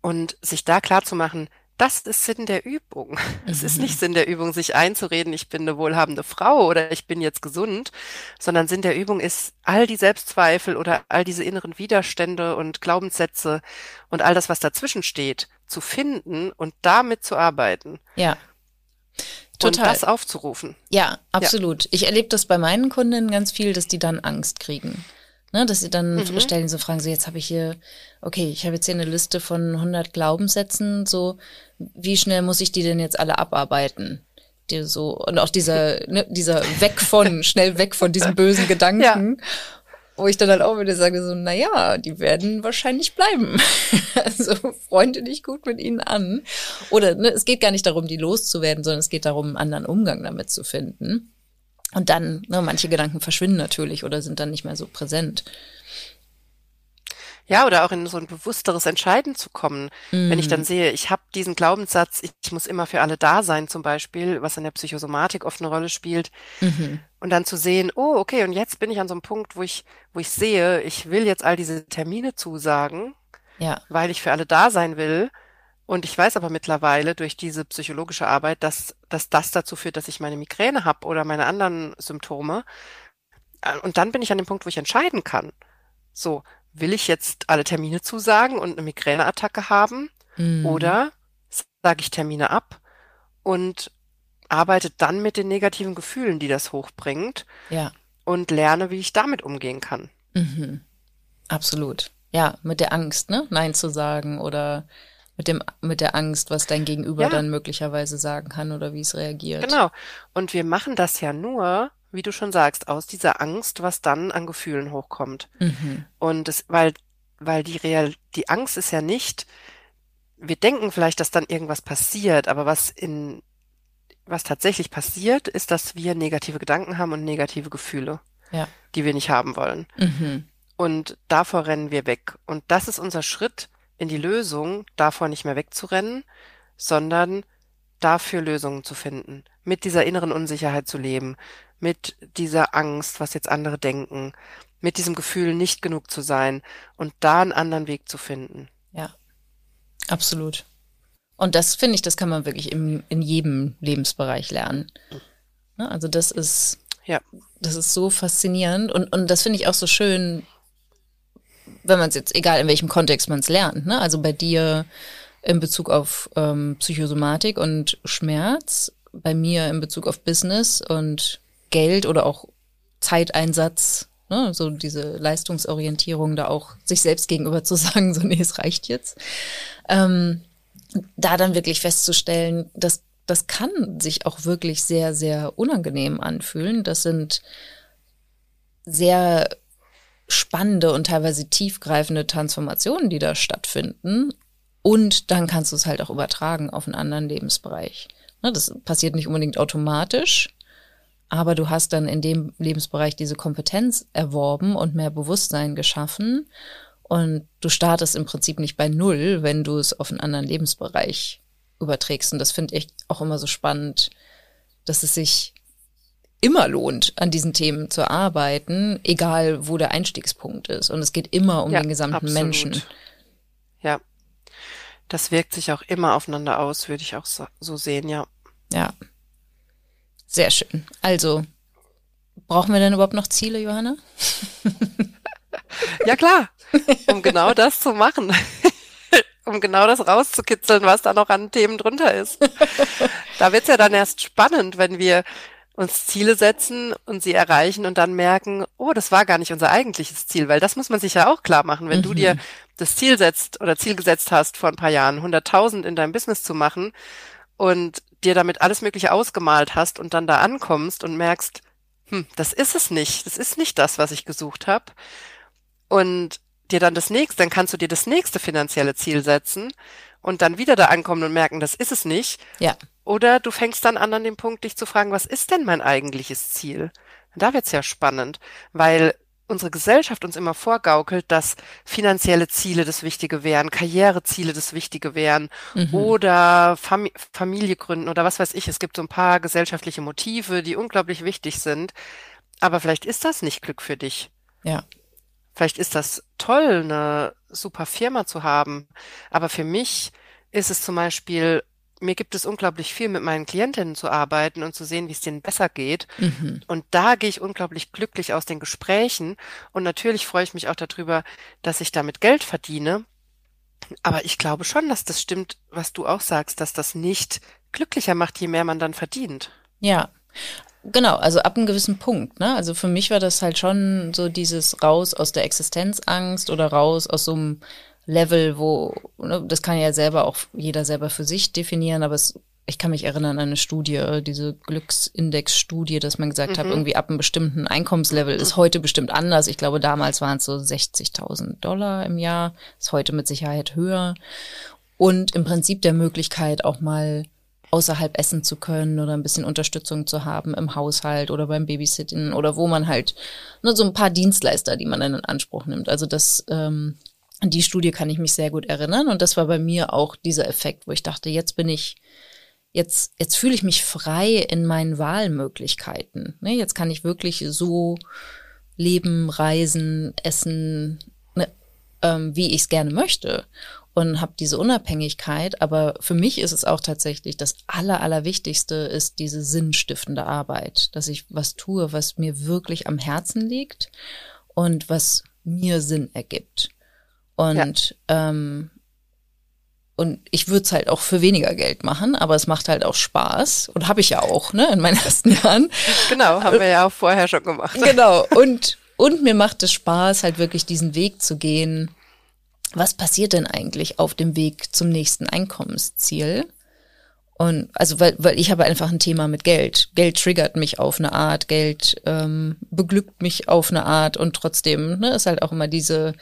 Und sich da klar zu machen, das ist Sinn der Übung. Es ist nicht mhm. Sinn der Übung, sich einzureden, ich bin eine wohlhabende Frau oder ich bin jetzt gesund, sondern Sinn der Übung ist, all die Selbstzweifel oder all diese inneren Widerstände und Glaubenssätze und all das, was dazwischen steht, zu finden und damit zu arbeiten. Ja. Total. Und das aufzurufen. Ja, absolut. Ja. Ich erlebe das bei meinen Kunden ganz viel, dass die dann Angst kriegen. Ne, dass sie dann mhm. stellen so Fragen, so jetzt habe ich hier, okay, ich habe jetzt hier eine Liste von 100 Glaubenssätzen, so wie schnell muss ich die denn jetzt alle abarbeiten? Die so und auch dieser ne, dieser weg von schnell weg von diesen bösen Gedanken. Ja. Wo ich dann halt auch wieder sage, so, na ja, die werden wahrscheinlich bleiben. also freunde dich gut mit ihnen an. Oder ne, es geht gar nicht darum, die loszuwerden, sondern es geht darum, einen anderen Umgang damit zu finden. Und dann, ne, manche Gedanken verschwinden natürlich oder sind dann nicht mehr so präsent. Ja, oder auch in so ein bewussteres Entscheiden zu kommen. Mm. Wenn ich dann mhm. sehe, ich habe diesen Glaubenssatz, ich, ich, muss immer für alle da sein, zum Beispiel, was in der Psychosomatik oft eine Rolle spielt. Mhm. Und dann zu sehen, oh, okay, und jetzt bin ich an so einem Punkt, wo ich, wo ich sehe, ich will jetzt all diese Termine zusagen, ja. weil ich für alle da sein will. Und ich weiß aber mittlerweile durch diese psychologische Arbeit, dass, dass das dazu führt, dass ich meine Migräne habe oder meine anderen Symptome. Äh, und dann bin ich an dem Punkt, wo ich entscheiden kann. So, will ich jetzt alle Termine zusagen und eine Migräneattacke haben? Mhm. Oder sage ich Termine ab und arbeite dann mit den negativen Gefühlen, die das hochbringt. Ja. Und lerne, wie ich damit umgehen kann. Mhm. Absolut. Ja, mit der Angst, ne? Nein zu sagen oder mit dem, mit der Angst, was dein Gegenüber ja. dann möglicherweise sagen kann oder wie es reagiert. Genau. Und wir machen das ja nur, wie du schon sagst, aus dieser Angst, was dann an Gefühlen hochkommt. Mhm. Und es, weil, weil die Real, die Angst ist ja nicht, wir denken vielleicht, dass dann irgendwas passiert, aber was in, was tatsächlich passiert, ist, dass wir negative Gedanken haben und negative Gefühle, ja. die wir nicht haben wollen. Mhm. Und davor rennen wir weg. Und das ist unser Schritt, in die Lösung, davor nicht mehr wegzurennen, sondern dafür Lösungen zu finden, mit dieser inneren Unsicherheit zu leben, mit dieser Angst, was jetzt andere denken, mit diesem Gefühl, nicht genug zu sein und da einen anderen Weg zu finden. Ja, absolut. Und das finde ich, das kann man wirklich im, in jedem Lebensbereich lernen. Ne, also das ist, ja. das ist so faszinierend und, und das finde ich auch so schön, wenn man es jetzt, egal in welchem Kontext man es lernt, ne? Also bei dir in Bezug auf ähm, Psychosomatik und Schmerz, bei mir in Bezug auf Business und Geld oder auch Zeiteinsatz, ne? so diese Leistungsorientierung, da auch sich selbst gegenüber zu sagen, so nee, es reicht jetzt. Ähm, da dann wirklich festzustellen, dass das kann sich auch wirklich sehr, sehr unangenehm anfühlen. Das sind sehr spannende und teilweise tiefgreifende Transformationen, die da stattfinden. Und dann kannst du es halt auch übertragen auf einen anderen Lebensbereich. Ne, das passiert nicht unbedingt automatisch, aber du hast dann in dem Lebensbereich diese Kompetenz erworben und mehr Bewusstsein geschaffen. Und du startest im Prinzip nicht bei Null, wenn du es auf einen anderen Lebensbereich überträgst. Und das finde ich auch immer so spannend, dass es sich immer lohnt, an diesen Themen zu arbeiten, egal wo der Einstiegspunkt ist. Und es geht immer um ja, den gesamten absolut. Menschen. Ja. Das wirkt sich auch immer aufeinander aus, würde ich auch so, sehen, ja. Ja. Sehr schön. Also, brauchen wir denn überhaupt noch Ziele, Johanna? ja, klar. Um genau das zu machen. um genau das rauszukitzeln, was da noch an Themen drunter ist. Da wird's ja dann erst spannend, wenn wir uns Ziele setzen und sie erreichen und dann merken, oh, das war gar nicht unser eigentliches Ziel, weil das muss man sich ja auch klar machen. Wenn mhm. du dir das Ziel setzt oder Ziel gesetzt hast vor ein paar Jahren, 100.000 in deinem Business zu machen und dir damit alles Mögliche ausgemalt hast und dann da ankommst und merkst, hm, das ist es nicht, das ist nicht das, was ich gesucht habe. Und dir dann das nächste, dann kannst du dir das nächste finanzielle Ziel setzen und dann wieder da ankommen und merken, das ist es nicht. Ja. Oder du fängst dann an, an dem Punkt, dich zu fragen, was ist denn mein eigentliches Ziel? Da wird's ja spannend, weil unsere Gesellschaft uns immer vorgaukelt, dass finanzielle Ziele das Wichtige wären, Karriereziele das Wichtige wären mhm. oder Fam Familie gründen oder was weiß ich. Es gibt so ein paar gesellschaftliche Motive, die unglaublich wichtig sind. Aber vielleicht ist das nicht Glück für dich. Ja. Vielleicht ist das toll, eine super Firma zu haben. Aber für mich ist es zum Beispiel, mir gibt es unglaublich viel, mit meinen Klientinnen zu arbeiten und zu sehen, wie es denen besser geht. Mhm. Und da gehe ich unglaublich glücklich aus den Gesprächen. Und natürlich freue ich mich auch darüber, dass ich damit Geld verdiene. Aber ich glaube schon, dass das stimmt, was du auch sagst, dass das nicht glücklicher macht, je mehr man dann verdient. Ja, Genau, also ab einem gewissen Punkt. Ne? Also für mich war das halt schon so dieses raus aus der Existenzangst oder raus aus so einem Level, wo, ne, das kann ja selber auch jeder selber für sich definieren, aber es, ich kann mich erinnern an eine Studie, diese Glücksindex-Studie, dass man gesagt mhm. hat, irgendwie ab einem bestimmten Einkommenslevel ist heute bestimmt anders. Ich glaube, damals waren es so 60.000 Dollar im Jahr, ist heute mit Sicherheit höher. Und im Prinzip der Möglichkeit auch mal außerhalb essen zu können oder ein bisschen Unterstützung zu haben im Haushalt oder beim Babysitten oder wo man halt nur so ein paar Dienstleister, die man dann in Anspruch nimmt. Also das, ähm, die Studie kann ich mich sehr gut erinnern und das war bei mir auch dieser Effekt, wo ich dachte, jetzt bin ich jetzt, jetzt fühle ich mich frei in meinen Wahlmöglichkeiten. Ne? Jetzt kann ich wirklich so leben, reisen, essen, ne, ähm, wie ich es gerne möchte und habe diese Unabhängigkeit. Aber für mich ist es auch tatsächlich das Aller, Allerwichtigste ist diese sinnstiftende Arbeit, dass ich was tue, was mir wirklich am Herzen liegt und was mir Sinn ergibt. Und ja. ähm, und ich würde es halt auch für weniger Geld machen, aber es macht halt auch Spaß. Und habe ich ja auch, ne, in meinen ersten Jahren. Genau, haben wir ja auch vorher schon gemacht. Genau. Und, und mir macht es Spaß, halt wirklich diesen Weg zu gehen, was passiert denn eigentlich auf dem Weg zum nächsten Einkommensziel? Und also weil, weil ich habe einfach ein Thema mit Geld. Geld triggert mich auf eine Art, Geld ähm, beglückt mich auf eine Art und trotzdem ne, ist halt auch immer diese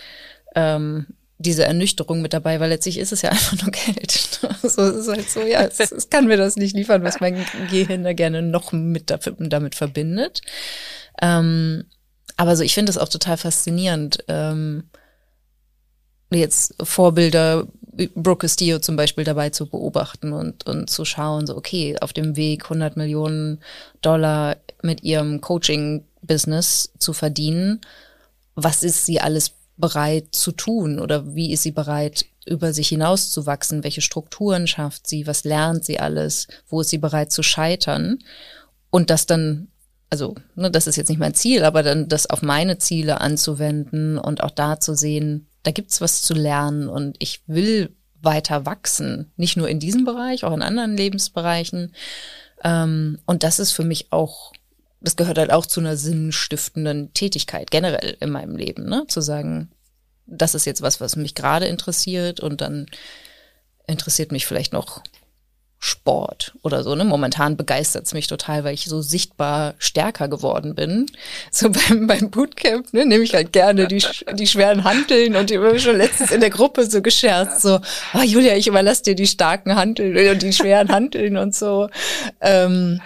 ähm, diese Ernüchterung mit dabei, weil letztlich ist es ja einfach nur Geld. so es ist halt so, ja, es, es kann mir das nicht liefern, was mein Gehirn da gerne noch mit damit verbindet. Ähm, aber so, ich finde das auch total faszinierend. Ähm, jetzt Vorbilder, Brooke Castillo zum Beispiel dabei zu beobachten und, und zu schauen, so, okay, auf dem Weg 100 Millionen Dollar mit ihrem Coaching-Business zu verdienen, was ist sie alles bereit zu tun oder wie ist sie bereit, über sich hinauszuwachsen? Welche Strukturen schafft sie? Was lernt sie alles? Wo ist sie bereit zu scheitern? Und das dann also ne, das ist jetzt nicht mein Ziel, aber dann das auf meine Ziele anzuwenden und auch da zu sehen, da gibt's was zu lernen und ich will weiter wachsen, nicht nur in diesem Bereich, auch in anderen Lebensbereichen. Ähm, und das ist für mich auch, das gehört halt auch zu einer sinnstiftenden Tätigkeit generell in meinem Leben, ne? Zu sagen, das ist jetzt was, was mich gerade interessiert und dann interessiert mich vielleicht noch Sport oder so. Ne? Momentan begeistert es mich total, weil ich so sichtbar stärker geworden bin. So beim, beim Bootcamp ne, nehme ich halt gerne die, die schweren Hanteln und die haben schon letztens in der Gruppe so gescherzt, so, ah Julia, ich überlasse dir die starken Hanteln und die schweren Hanteln und so. Ähm,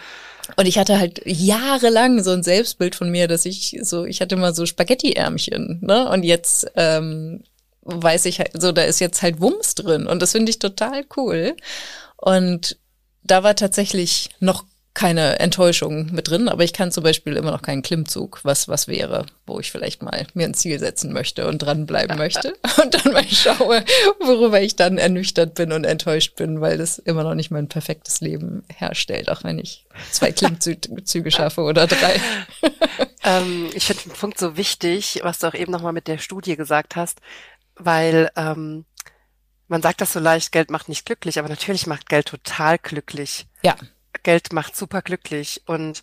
und ich hatte halt jahrelang so ein Selbstbild von mir, dass ich so, ich hatte mal so Spaghetti-Ärmchen, ne? Und jetzt ähm, weiß ich halt, so, da ist jetzt halt Wumms drin. Und das finde ich total cool. Und da war tatsächlich noch keine Enttäuschung mit drin, aber ich kann zum Beispiel immer noch keinen Klimmzug, was was wäre, wo ich vielleicht mal mir ein Ziel setzen möchte und dranbleiben möchte und dann mal schaue, worüber ich dann ernüchtert bin und enttäuscht bin, weil das immer noch nicht mein perfektes Leben herstellt, auch wenn ich zwei Klimmzüge schaffe oder drei. ähm, ich finde den Punkt so wichtig, was du auch eben nochmal mit der Studie gesagt hast, weil ähm, man sagt das so leicht, Geld macht nicht glücklich, aber natürlich macht Geld total glücklich. Ja. Geld macht super glücklich und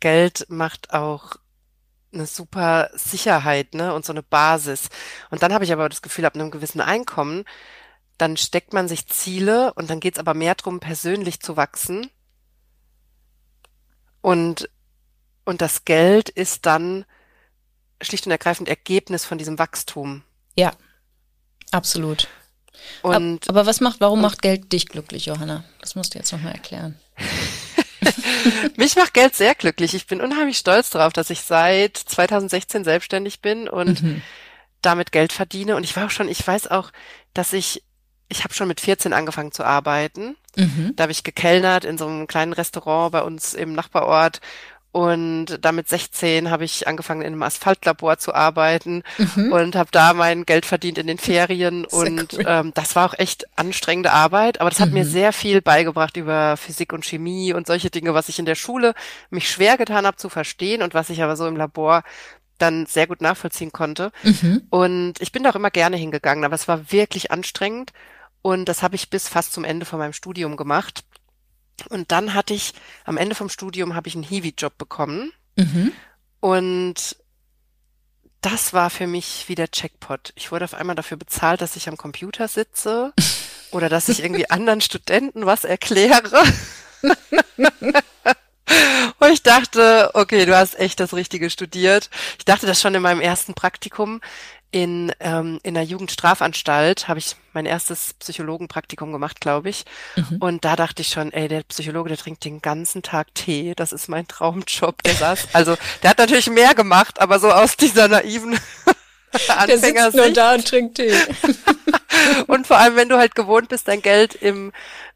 Geld macht auch eine super Sicherheit, ne, und so eine Basis. Und dann habe ich aber das Gefühl, ab einem gewissen Einkommen, dann steckt man sich Ziele und dann geht's aber mehr drum, persönlich zu wachsen. Und, und das Geld ist dann schlicht und ergreifend Ergebnis von diesem Wachstum. Ja, absolut. Und, aber was macht, warum macht Geld dich glücklich, Johanna? Das musst du jetzt nochmal erklären. Mich macht Geld sehr glücklich. Ich bin unheimlich stolz darauf, dass ich seit 2016 selbstständig bin und mhm. damit Geld verdiene. Und ich war auch schon, ich weiß auch, dass ich, ich habe schon mit 14 angefangen zu arbeiten. Mhm. Da habe ich gekellnert in so einem kleinen Restaurant bei uns im Nachbarort und damit 16 habe ich angefangen, in einem Asphaltlabor zu arbeiten mhm. und habe da mein Geld verdient in den Ferien. und cool. ähm, das war auch echt anstrengende Arbeit, aber das hat mhm. mir sehr viel beigebracht über Physik und Chemie und solche Dinge, was ich in der Schule mich schwer getan habe zu verstehen und was ich aber so im Labor dann sehr gut nachvollziehen konnte. Mhm. Und ich bin da auch immer gerne hingegangen, aber es war wirklich anstrengend. Und das habe ich bis fast zum Ende von meinem Studium gemacht. Und dann hatte ich, am Ende vom Studium habe ich einen Hiwi-Job bekommen. Mhm. Und das war für mich wie der Checkpot. Ich wurde auf einmal dafür bezahlt, dass ich am Computer sitze oder dass ich irgendwie anderen Studenten was erkläre. Und ich dachte, okay, du hast echt das Richtige studiert. Ich dachte das schon in meinem ersten Praktikum in, ähm, in der Jugendstrafanstalt habe ich mein erstes Psychologenpraktikum gemacht, glaube ich. Mhm. Und da dachte ich schon, ey, der Psychologe, der trinkt den ganzen Tag Tee. Das ist mein Traumjob. Der saß, also der hat natürlich mehr gemacht, aber so aus dieser naiven Der sitzt nur da und trinkt Tee. und vor allem, wenn du halt gewohnt bist, dein Geld im,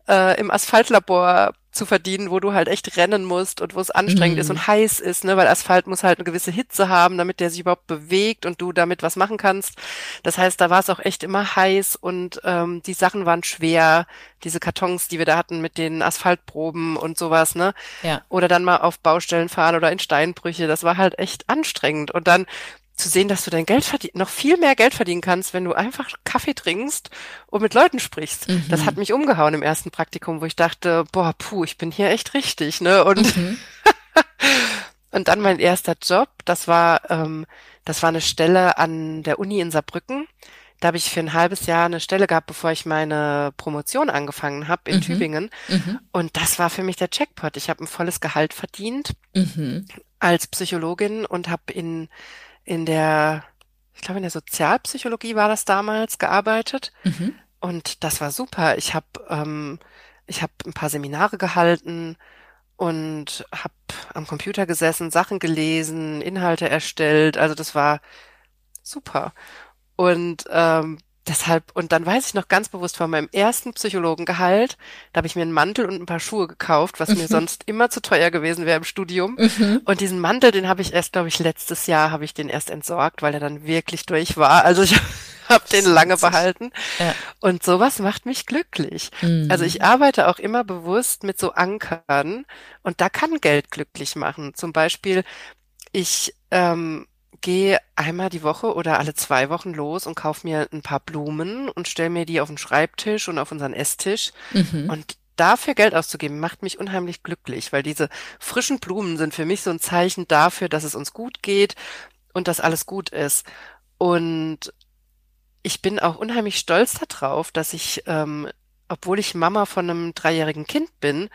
äh, im Asphaltlabor zu verdienen, wo du halt echt rennen musst und wo es anstrengend mm. ist mhm. und heiß ist, ne, weil Asphalt muss halt eine gewisse Hitze haben, damit der sich überhaupt bewegt und du damit was machen kannst. Das heißt, da war es auch echt immer heiß und ähm, die Sachen waren schwer, diese Kartons, die wir da hatten mit den Asphaltproben und sowas, ne? Ja. Oder dann mal auf Baustellen fahren oder in Steinbrüche, das war halt echt anstrengend. Und dann zu sehen, dass du dein Geld verdien noch viel mehr Geld verdienen kannst, wenn du einfach Kaffee trinkst und mit Leuten sprichst. Mhm. Das hat mich umgehauen im ersten Praktikum, wo ich dachte, boah, puh, ich bin hier echt richtig, ne? Und mhm. und dann mein erster Job, das war ähm, das war eine Stelle an der Uni in Saarbrücken. Da habe ich für ein halbes Jahr eine Stelle gehabt, bevor ich meine Promotion angefangen habe in mhm. Tübingen. Mhm. Und das war für mich der Checkpot. Ich habe ein volles Gehalt verdient mhm. als Psychologin und habe in in der, ich glaube in der Sozialpsychologie war das damals gearbeitet. Mhm. Und das war super. Ich habe ähm, ich habe ein paar Seminare gehalten und habe am Computer gesessen, Sachen gelesen, Inhalte erstellt. Also das war super. Und ähm, deshalb, und dann weiß ich noch ganz bewusst von meinem ersten Psychologengehalt, da habe ich mir einen Mantel und ein paar Schuhe gekauft, was mir mhm. sonst immer zu teuer gewesen wäre im Studium. Mhm. Und diesen Mantel, den habe ich erst, glaube ich, letztes Jahr habe ich den erst entsorgt, weil er dann wirklich durch war. Also ich habe den lange behalten. Ja. Und sowas macht mich glücklich. Mhm. Also ich arbeite auch immer bewusst mit so Ankern und da kann Geld glücklich machen. Zum Beispiel, ich ähm, gehe einmal die Woche oder alle zwei Wochen los und kaufe mir ein paar Blumen und stelle mir die auf den Schreibtisch und auf unseren Esstisch. Mhm. Und dafür Geld auszugeben, macht mich unheimlich glücklich, weil diese frischen Blumen sind für mich so ein Zeichen dafür, dass es uns gut geht und dass alles gut ist. Und ich bin auch unheimlich stolz darauf, dass ich, ähm, obwohl ich Mama von einem dreijährigen Kind bin,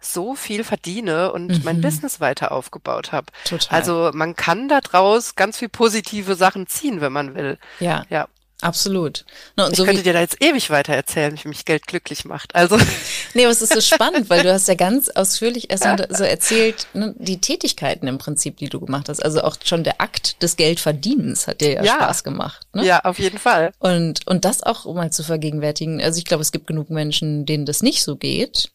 so viel verdiene und mhm. mein Business weiter aufgebaut habe. Also man kann da draus ganz viel positive Sachen ziehen, wenn man will. Ja. Ja. Absolut. No, ich so könnte dir da jetzt ewig weiter erzählen, wie mich Geld glücklich macht. Also. Nee, aber es ist so spannend, weil du hast ja ganz ausführlich erstmal so erzählt, ne, die Tätigkeiten im Prinzip, die du gemacht hast. Also auch schon der Akt des Geldverdienens hat dir ja, ja. Spaß gemacht. Ne? Ja, auf jeden Fall. Und, und das auch mal zu vergegenwärtigen. Also ich glaube, es gibt genug Menschen, denen das nicht so geht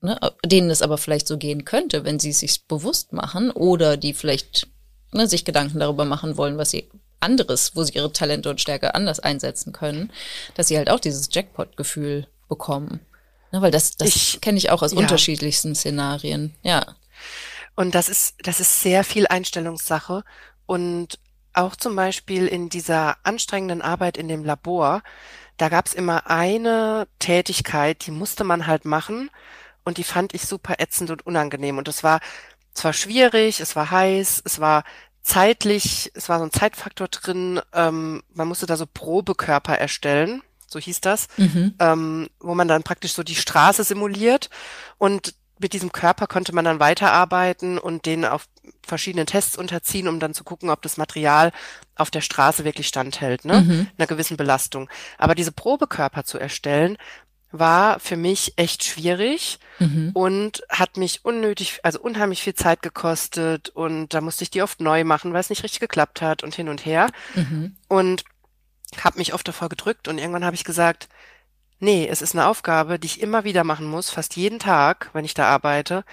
ne, denen es aber vielleicht so gehen könnte, wenn sie es sich bewusst machen oder die vielleicht ne, sich Gedanken darüber machen wollen, was sie anderes, wo sie ihre Talente und Stärke anders einsetzen können, dass sie halt auch dieses Jackpot-Gefühl bekommen. Ne, weil das, das kenne ich auch aus ja. unterschiedlichsten Szenarien, ja. Und das ist, das ist sehr viel Einstellungssache und auch zum Beispiel in dieser anstrengenden Arbeit in dem Labor, da gab es immer eine Tätigkeit, die musste man halt machen und die fand ich super ätzend und unangenehm. Und war es war schwierig, es war heiß, es war zeitlich, es war so ein Zeitfaktor drin, ähm, man musste da so Probekörper erstellen, so hieß das, mhm. ähm, wo man dann praktisch so die Straße simuliert und mit diesem Körper konnte man dann weiterarbeiten und den auf verschiedenen Tests unterziehen, um dann zu gucken, ob das Material auf der Straße wirklich standhält, ne? Mhm. Einer gewissen Belastung. Aber diese Probekörper zu erstellen, war für mich echt schwierig mhm. und hat mich unnötig, also unheimlich viel Zeit gekostet und da musste ich die oft neu machen, weil es nicht richtig geklappt hat und hin und her. Mhm. Und habe mich oft davor gedrückt und irgendwann habe ich gesagt, nee, es ist eine Aufgabe, die ich immer wieder machen muss, fast jeden Tag, wenn ich da arbeite.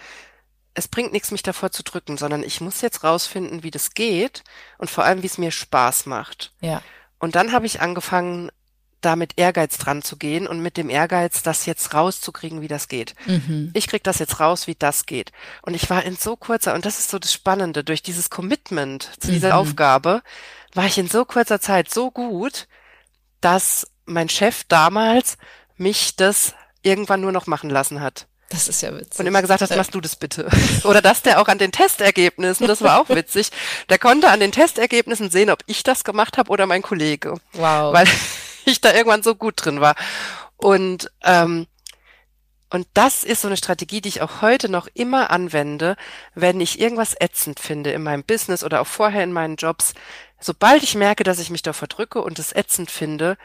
Es bringt nichts, mich davor zu drücken, sondern ich muss jetzt rausfinden, wie das geht und vor allem, wie es mir Spaß macht. Ja. Und dann habe ich angefangen, da mit Ehrgeiz dran zu gehen und mit dem Ehrgeiz, das jetzt rauszukriegen, wie das geht. Mhm. Ich krieg das jetzt raus, wie das geht. Und ich war in so kurzer, und das ist so das Spannende, durch dieses Commitment zu dieser mhm. Aufgabe, war ich in so kurzer Zeit so gut, dass mein Chef damals mich das irgendwann nur noch machen lassen hat. Das ist ja witzig. Und immer gesagt hast, machst du das bitte. Oder dass der auch an den Testergebnissen, das war auch witzig, der konnte an den Testergebnissen sehen, ob ich das gemacht habe oder mein Kollege. Wow. Weil ich da irgendwann so gut drin war. Und ähm, und das ist so eine Strategie, die ich auch heute noch immer anwende, wenn ich irgendwas ätzend finde in meinem Business oder auch vorher in meinen Jobs. Sobald ich merke, dass ich mich da verdrücke und es ätzend finde,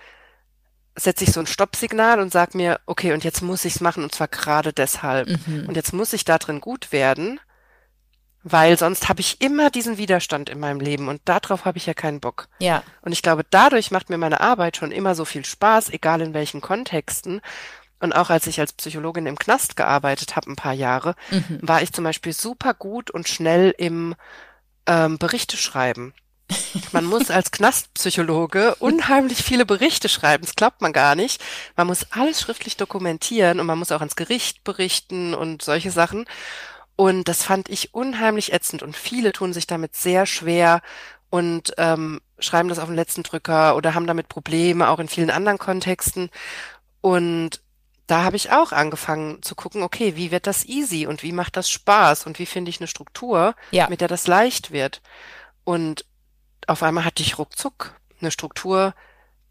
setze ich so ein Stoppsignal und sag mir, okay, und jetzt muss ich's machen und zwar gerade deshalb. Mhm. Und jetzt muss ich da drin gut werden, weil sonst habe ich immer diesen Widerstand in meinem Leben und darauf habe ich ja keinen Bock. Ja. Und ich glaube, dadurch macht mir meine Arbeit schon immer so viel Spaß, egal in welchen Kontexten. Und auch als ich als Psychologin im Knast gearbeitet habe, ein paar Jahre, mhm. war ich zum Beispiel super gut und schnell im ähm, Berichte schreiben. Man muss als Knastpsychologe unheimlich viele Berichte schreiben. Das glaubt man gar nicht. Man muss alles schriftlich dokumentieren und man muss auch ans Gericht berichten und solche Sachen. Und das fand ich unheimlich ätzend und viele tun sich damit sehr schwer und ähm, schreiben das auf den letzten Drücker oder haben damit Probleme, auch in vielen anderen Kontexten. Und da habe ich auch angefangen zu gucken, okay, wie wird das easy und wie macht das Spaß und wie finde ich eine Struktur, ja. mit der das leicht wird. Und auf einmal hatte ich ruckzuck eine Struktur,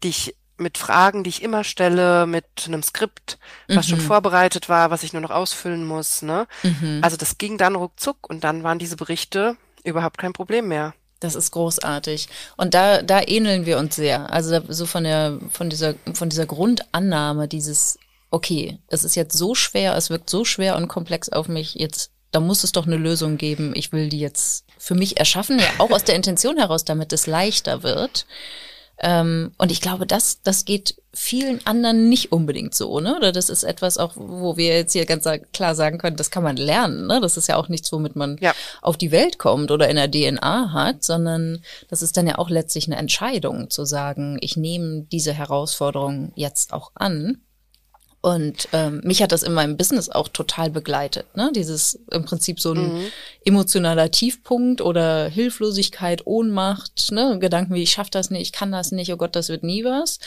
die ich mit Fragen, die ich immer stelle, mit einem Skript, was mhm. schon vorbereitet war, was ich nur noch ausfüllen muss. Ne? Mhm. Also das ging dann ruckzuck und dann waren diese Berichte überhaupt kein Problem mehr. Das ist großartig. Und da, da ähneln wir uns sehr. Also so von der, von dieser, von dieser Grundannahme, dieses, okay, es ist jetzt so schwer, es wirkt so schwer und komplex auf mich, jetzt da muss es doch eine Lösung geben. Ich will die jetzt für mich erschaffen, ja auch aus der Intention heraus, damit es leichter wird. Ähm, und ich glaube, das, das geht vielen anderen nicht unbedingt so, ne? Oder das ist etwas auch, wo wir jetzt hier ganz klar sagen können, das kann man lernen, ne? Das ist ja auch nichts, womit man ja. auf die Welt kommt oder in der DNA hat, sondern das ist dann ja auch letztlich eine Entscheidung zu sagen, ich nehme diese Herausforderung jetzt auch an und ähm, mich hat das in meinem Business auch total begleitet. Ne? Dieses im Prinzip so ein mhm. emotionaler Tiefpunkt oder Hilflosigkeit, Ohnmacht, ne? Gedanken wie ich schaff das nicht, ich kann das nicht, oh Gott, das wird nie was.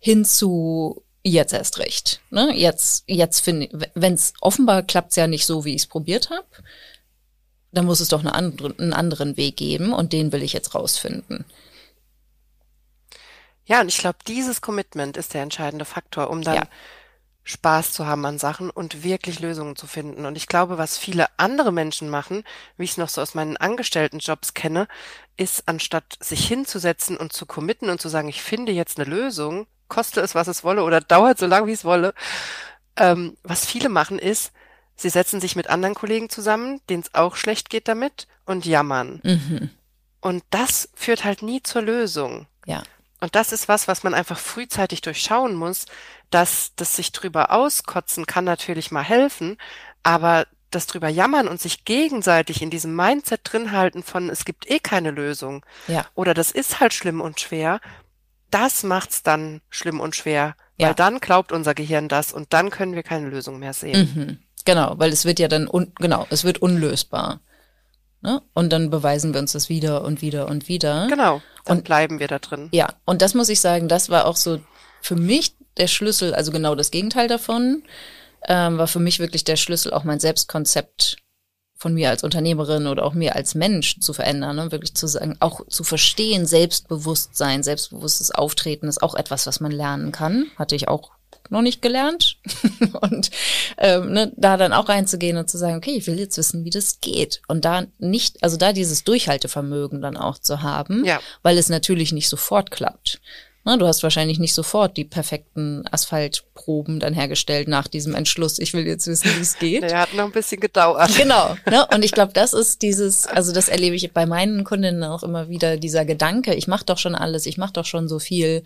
Hin zu jetzt erst recht. Ne? Jetzt, jetzt finde wenn es offenbar klappt's ja nicht so, wie ich es probiert habe, dann muss es doch eine andere, einen anderen Weg geben und den will ich jetzt rausfinden. Ja, und ich glaube, dieses Commitment ist der entscheidende Faktor, um dann ja Spaß zu haben an Sachen und wirklich Lösungen zu finden. Und ich glaube, was viele andere Menschen machen, wie ich es noch so aus meinen Angestelltenjobs kenne, ist, anstatt sich hinzusetzen und zu committen und zu sagen, ich finde jetzt eine Lösung, koste es, was es wolle oder dauert so lange, wie es wolle, ähm, was viele machen ist, sie setzen sich mit anderen Kollegen zusammen, denen es auch schlecht geht damit und jammern. Mhm. Und das führt halt nie zur Lösung. Ja. Und das ist was, was man einfach frühzeitig durchschauen muss, dass das sich drüber auskotzen kann natürlich mal helfen, aber das drüber jammern und sich gegenseitig in diesem Mindset drin halten von es gibt eh keine Lösung ja. oder das ist halt schlimm und schwer, das macht's dann schlimm und schwer, ja. weil dann glaubt unser Gehirn das und dann können wir keine Lösung mehr sehen. Mhm. Genau, weil es wird ja dann un genau, es wird unlösbar. Ne? Und dann beweisen wir uns das wieder und wieder und wieder. Genau, dann und, bleiben wir da drin. Ja, und das muss ich sagen, das war auch so für mich der Schlüssel, also genau das Gegenteil davon, ähm, war für mich wirklich der Schlüssel, auch mein Selbstkonzept von mir als Unternehmerin oder auch mir als Mensch zu verändern, ne? wirklich zu sagen, auch zu verstehen, Selbstbewusstsein, selbstbewusstes Auftreten ist auch etwas, was man lernen kann. Hatte ich auch noch nicht gelernt. und ähm, ne, da dann auch reinzugehen und zu sagen, okay, ich will jetzt wissen, wie das geht. Und da nicht, also da dieses Durchhaltevermögen dann auch zu haben, ja. weil es natürlich nicht sofort klappt. Na, du hast wahrscheinlich nicht sofort die perfekten Asphaltproben dann hergestellt nach diesem Entschluss. Ich will jetzt wissen, wie es geht. Der hat noch ein bisschen gedauert. Genau. Ne? Und ich glaube, das ist dieses, also das erlebe ich bei meinen Kundinnen auch immer wieder, dieser Gedanke, ich mache doch schon alles, ich mache doch schon so viel.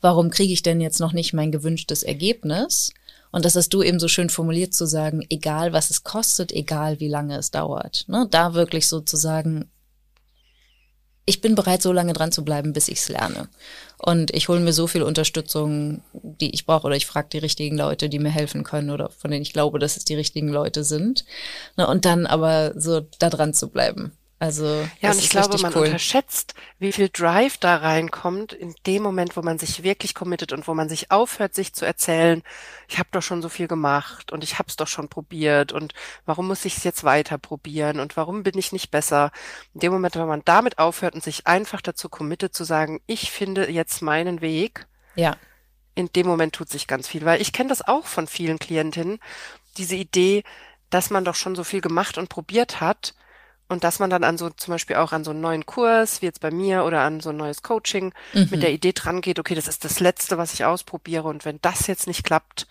Warum kriege ich denn jetzt noch nicht mein gewünschtes Ergebnis? Und das hast du eben so schön formuliert zu sagen, egal was es kostet, egal wie lange es dauert. Ne? Da wirklich sozusagen ich bin bereit, so lange dran zu bleiben, bis ich es lerne. Und ich hole mir so viel Unterstützung, die ich brauche, oder ich frage die richtigen Leute, die mir helfen können oder von denen ich glaube, dass es die richtigen Leute sind. Und dann aber so da dran zu bleiben. Also ja, und ich glaube, man cool. unterschätzt, wie viel Drive da reinkommt in dem Moment, wo man sich wirklich committet und wo man sich aufhört, sich zu erzählen, ich habe doch schon so viel gemacht und ich habe es doch schon probiert und warum muss ich es jetzt weiter probieren und warum bin ich nicht besser? In dem Moment, wenn man damit aufhört und sich einfach dazu committet zu sagen, ich finde jetzt meinen Weg. Ja. In dem Moment tut sich ganz viel, weil ich kenne das auch von vielen Klientinnen, diese Idee, dass man doch schon so viel gemacht und probiert hat und dass man dann an so zum Beispiel auch an so einen neuen Kurs, wie jetzt bei mir, oder an so ein neues Coaching mhm. mit der Idee dran geht, okay, das ist das Letzte, was ich ausprobiere. Und wenn das jetzt nicht klappt,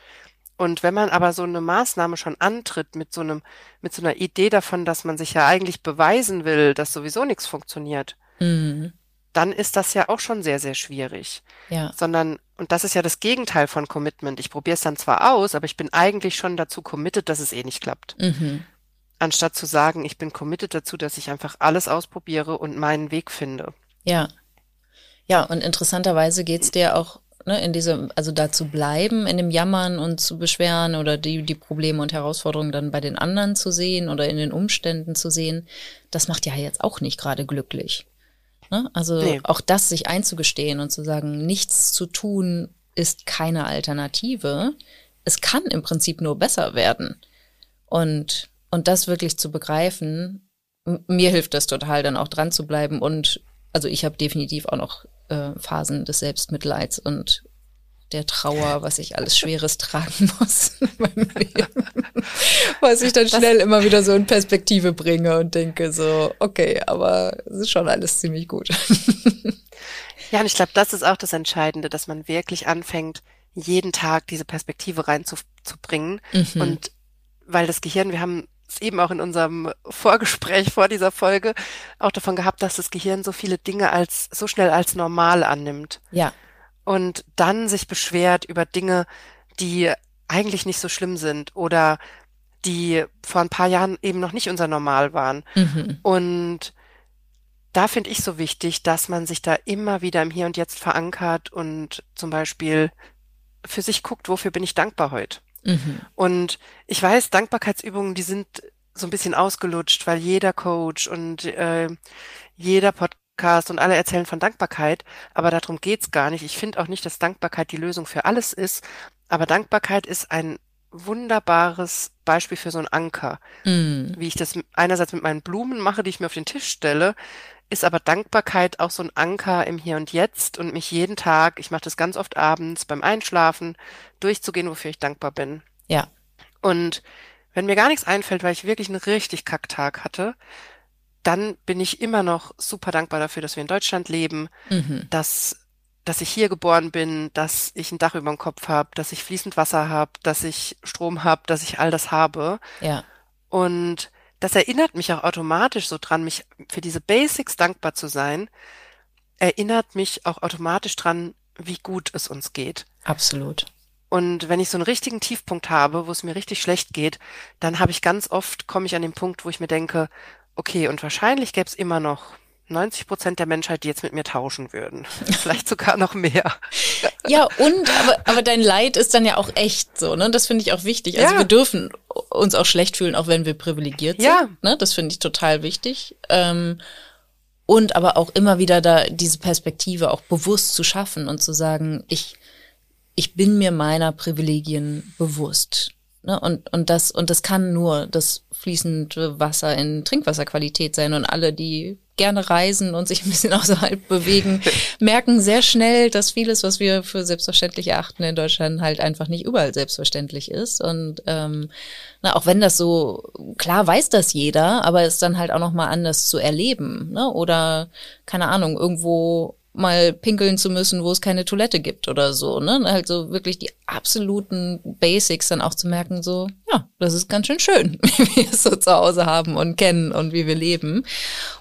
und wenn man aber so eine Maßnahme schon antritt mit so einem, mit so einer Idee davon, dass man sich ja eigentlich beweisen will, dass sowieso nichts funktioniert, mhm. dann ist das ja auch schon sehr, sehr schwierig. Ja. Sondern, und das ist ja das Gegenteil von Commitment. Ich probiere es dann zwar aus, aber ich bin eigentlich schon dazu committed, dass es eh nicht klappt. Mhm anstatt zu sagen, ich bin committed dazu, dass ich einfach alles ausprobiere und meinen Weg finde. Ja. Ja, und interessanterweise geht's dir auch ne, in diesem, also da zu bleiben, in dem Jammern und zu beschweren oder die, die Probleme und Herausforderungen dann bei den anderen zu sehen oder in den Umständen zu sehen, das macht ja jetzt auch nicht gerade glücklich. Ne? Also nee. auch das sich einzugestehen und zu sagen, nichts zu tun ist keine Alternative. Es kann im Prinzip nur besser werden. Und und das wirklich zu begreifen, mir hilft das total, dann auch dran zu bleiben. Und also ich habe definitiv auch noch äh, Phasen des Selbstmitleids und der Trauer, was ich alles Schweres tragen muss in meinem Leben. Was ich dann schnell das, immer wieder so in Perspektive bringe und denke so, okay, aber es ist schon alles ziemlich gut. Ja, und ich glaube, das ist auch das Entscheidende, dass man wirklich anfängt, jeden Tag diese Perspektive reinzubringen. Mhm. Und weil das Gehirn, wir haben eben auch in unserem Vorgespräch vor dieser Folge auch davon gehabt, dass das Gehirn so viele Dinge als so schnell als normal annimmt. Ja. Und dann sich beschwert über Dinge, die eigentlich nicht so schlimm sind oder die vor ein paar Jahren eben noch nicht unser Normal waren. Mhm. Und da finde ich so wichtig, dass man sich da immer wieder im Hier und Jetzt verankert und zum Beispiel für sich guckt, wofür bin ich dankbar heute. Mhm. Und ich weiß, Dankbarkeitsübungen, die sind so ein bisschen ausgelutscht, weil jeder Coach und äh, jeder Podcast und alle erzählen von Dankbarkeit, aber darum geht's gar nicht. Ich finde auch nicht, dass Dankbarkeit die Lösung für alles ist, aber Dankbarkeit ist ein wunderbares Beispiel für so ein Anker. Mm. Wie ich das einerseits mit meinen Blumen mache, die ich mir auf den Tisch stelle, ist aber Dankbarkeit auch so ein Anker im Hier und Jetzt und mich jeden Tag, ich mache das ganz oft abends beim Einschlafen, durchzugehen, wofür ich dankbar bin. Ja. Und wenn mir gar nichts einfällt, weil ich wirklich einen richtig Kacktag hatte, dann bin ich immer noch super dankbar dafür, dass wir in Deutschland leben, mhm. dass dass ich hier geboren bin, dass ich ein Dach über dem Kopf habe, dass ich fließend Wasser habe, dass ich Strom habe, dass ich all das habe. Ja. Und das erinnert mich auch automatisch so dran, mich für diese Basics dankbar zu sein, erinnert mich auch automatisch dran, wie gut es uns geht. Absolut. Und wenn ich so einen richtigen Tiefpunkt habe, wo es mir richtig schlecht geht, dann habe ich ganz oft, komme ich an den Punkt, wo ich mir denke, okay, und wahrscheinlich gäbe es immer noch 90 Prozent der Menschheit, die jetzt mit mir tauschen würden. Vielleicht sogar noch mehr. Ja, und, aber, aber dein Leid ist dann ja auch echt so, ne? Das finde ich auch wichtig. Also ja. wir dürfen uns auch schlecht fühlen, auch wenn wir privilegiert sind. Ja. Ne? Das finde ich total wichtig. Ähm, und aber auch immer wieder da diese Perspektive auch bewusst zu schaffen und zu sagen, ich, ich bin mir meiner Privilegien bewusst. Ne? Und, und, das, und das kann nur das fließende Wasser in Trinkwasserqualität sein. Und alle, die gerne reisen und sich ein bisschen außerhalb bewegen, merken sehr schnell, dass vieles, was wir für selbstverständlich erachten in Deutschland, halt einfach nicht überall selbstverständlich ist. Und ähm, na, auch wenn das so, klar weiß das jeder, aber es dann halt auch nochmal anders zu erleben. Ne? Oder, keine Ahnung, irgendwo mal pinkeln zu müssen, wo es keine Toilette gibt oder so, ne? Halt so wirklich die absoluten Basics dann auch zu merken, so, ja, das ist ganz schön schön, wie wir es so zu Hause haben und kennen und wie wir leben.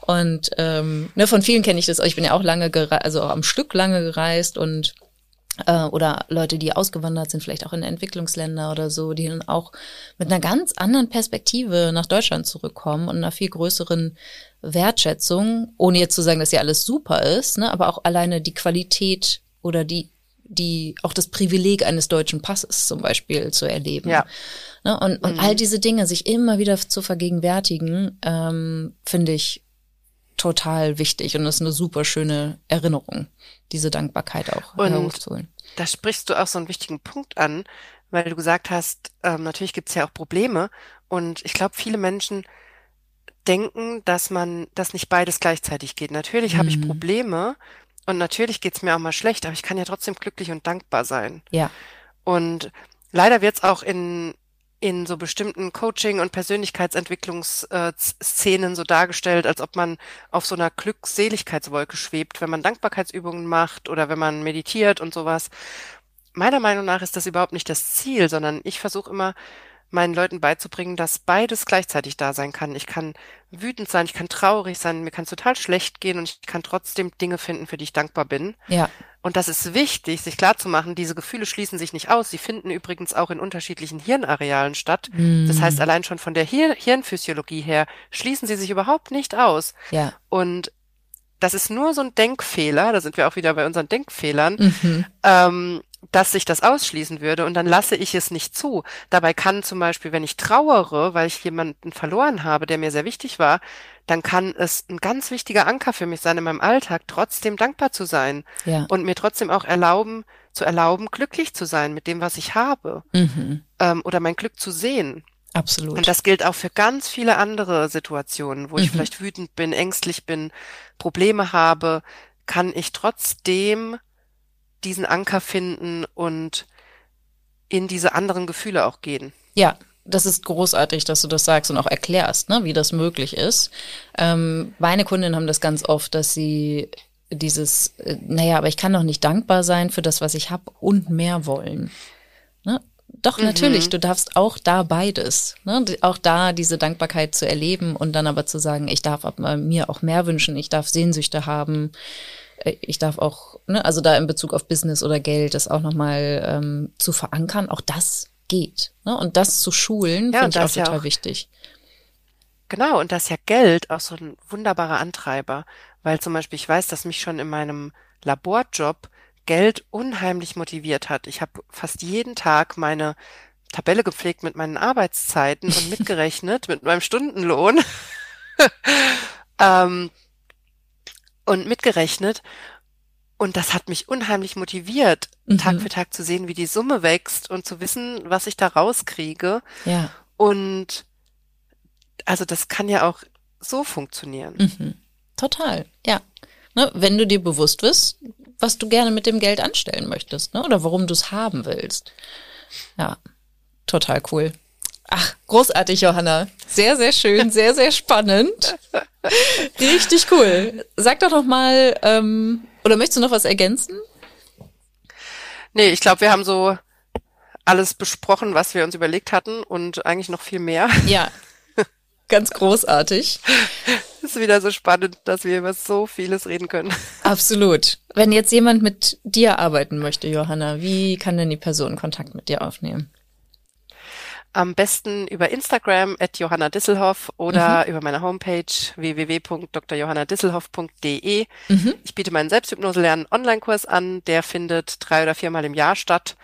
Und ähm, ne, von vielen kenne ich das, ich bin ja auch lange gereist, also auch am Stück lange gereist und äh, oder Leute, die ausgewandert sind, vielleicht auch in Entwicklungsländer oder so, die dann auch mit einer ganz anderen Perspektive nach Deutschland zurückkommen und einer viel größeren Wertschätzung, ohne jetzt zu sagen, dass ja alles super ist, ne, aber auch alleine die Qualität oder die die auch das Privileg eines deutschen Passes zum Beispiel zu erleben. Ja. Ne, und, und mhm. all diese Dinge sich immer wieder zu vergegenwärtigen, ähm, finde ich total wichtig und das ist eine super schöne Erinnerung, diese Dankbarkeit auch und hervorzuholen. Da sprichst du auch so einen wichtigen Punkt an, weil du gesagt hast, ähm, natürlich gibt es ja auch Probleme und ich glaube, viele Menschen denken, dass man, dass nicht beides gleichzeitig geht. Natürlich mhm. habe ich mhm. Probleme und natürlich geht's mir auch mal schlecht, aber ich kann ja trotzdem glücklich und dankbar sein. Ja. Und leider wird's auch in in so bestimmten Coaching- und Persönlichkeitsentwicklungsszenen so dargestellt, als ob man auf so einer Glückseligkeitswolke schwebt, wenn man Dankbarkeitsübungen macht oder wenn man meditiert und sowas. Meiner Meinung nach ist das überhaupt nicht das Ziel, sondern ich versuche immer, meinen Leuten beizubringen, dass beides gleichzeitig da sein kann. Ich kann wütend sein, ich kann traurig sein, mir kann es total schlecht gehen und ich kann trotzdem Dinge finden, für die ich dankbar bin. Ja. Und das ist wichtig, sich klarzumachen, diese Gefühle schließen sich nicht aus. Sie finden übrigens auch in unterschiedlichen Hirnarealen statt. Mm. Das heißt, allein schon von der Hir Hirnphysiologie her schließen sie sich überhaupt nicht aus. Ja. Und das ist nur so ein Denkfehler, da sind wir auch wieder bei unseren Denkfehlern, mhm. ähm, dass sich das ausschließen würde und dann lasse ich es nicht zu. Dabei kann zum Beispiel, wenn ich trauere, weil ich jemanden verloren habe, der mir sehr wichtig war, dann kann es ein ganz wichtiger Anker für mich sein in meinem Alltag, trotzdem dankbar zu sein ja. und mir trotzdem auch erlauben, zu erlauben, glücklich zu sein mit dem, was ich habe mhm. ähm, oder mein Glück zu sehen. Absolut. Und das gilt auch für ganz viele andere Situationen, wo ich mhm. vielleicht wütend bin, ängstlich bin, Probleme habe, kann ich trotzdem diesen Anker finden und in diese anderen Gefühle auch gehen. Ja, das ist großartig, dass du das sagst und auch erklärst, ne, wie das möglich ist. Ähm, meine Kundinnen haben das ganz oft, dass sie dieses, äh, naja, aber ich kann doch nicht dankbar sein für das, was ich habe und mehr wollen. Ne? Doch, mhm. natürlich, du darfst auch da beides. Ne? Auch da diese Dankbarkeit zu erleben und dann aber zu sagen, ich darf mir auch mehr wünschen, ich darf Sehnsüchte haben, äh, ich darf auch, ne, also da in Bezug auf Business oder Geld, das auch nochmal ähm, zu verankern, auch das geht. Ne? Und das zu schulen, ja, finde ich auch total auch, wichtig. Genau, und das ist ja Geld auch so ein wunderbarer Antreiber, weil zum Beispiel ich weiß, dass mich schon in meinem Laborjob Geld unheimlich motiviert hat. Ich habe fast jeden Tag meine Tabelle gepflegt mit meinen Arbeitszeiten und mitgerechnet mit meinem Stundenlohn. ähm, und mitgerechnet. Und das hat mich unheimlich motiviert, mhm. Tag für Tag zu sehen, wie die Summe wächst und zu wissen, was ich da rauskriege. Ja. Und also das kann ja auch so funktionieren. Mhm. Total, ja. Ne, wenn du dir bewusst bist, was du gerne mit dem Geld anstellen möchtest, ne? Oder warum du es haben willst. Ja, total cool. Ach, großartig, Johanna. Sehr, sehr schön, sehr, sehr spannend. Richtig cool. Sag doch noch mal, ähm, oder möchtest du noch was ergänzen? Nee, ich glaube, wir haben so alles besprochen, was wir uns überlegt hatten und eigentlich noch viel mehr. Ja, ganz großartig. ist wieder so spannend, dass wir über so vieles reden können. Absolut. Wenn jetzt jemand mit dir arbeiten möchte, Johanna, wie kann denn die Person Kontakt mit dir aufnehmen? Am besten über Instagram at Johanna Disselhoff oder mhm. über meine Homepage www.drjohannadisselhoff.de. Mhm. Ich biete meinen Selbsthypnose-Lernen Online-Kurs an. Der findet drei oder viermal im Jahr statt.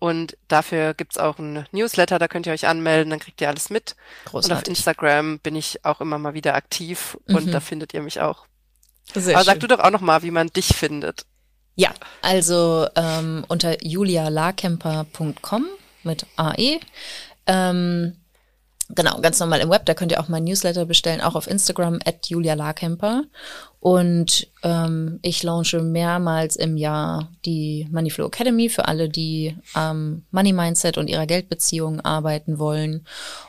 Und dafür gibt's auch einen Newsletter, da könnt ihr euch anmelden, dann kriegt ihr alles mit. Großartig. Und auf Instagram bin ich auch immer mal wieder aktiv mhm. und da findet ihr mich auch. Sehr Aber schön. sag du doch auch noch mal, wie man dich findet. Ja, also ähm, unter julialarkemper.com mit AE Ähm, Genau, ganz normal im Web, da könnt ihr auch mein Newsletter bestellen, auch auf Instagram at Julia Larkemper. Und ähm, ich launche mehrmals im Jahr die Moneyflow Academy für alle, die am Money Mindset und ihrer Geldbeziehung arbeiten wollen.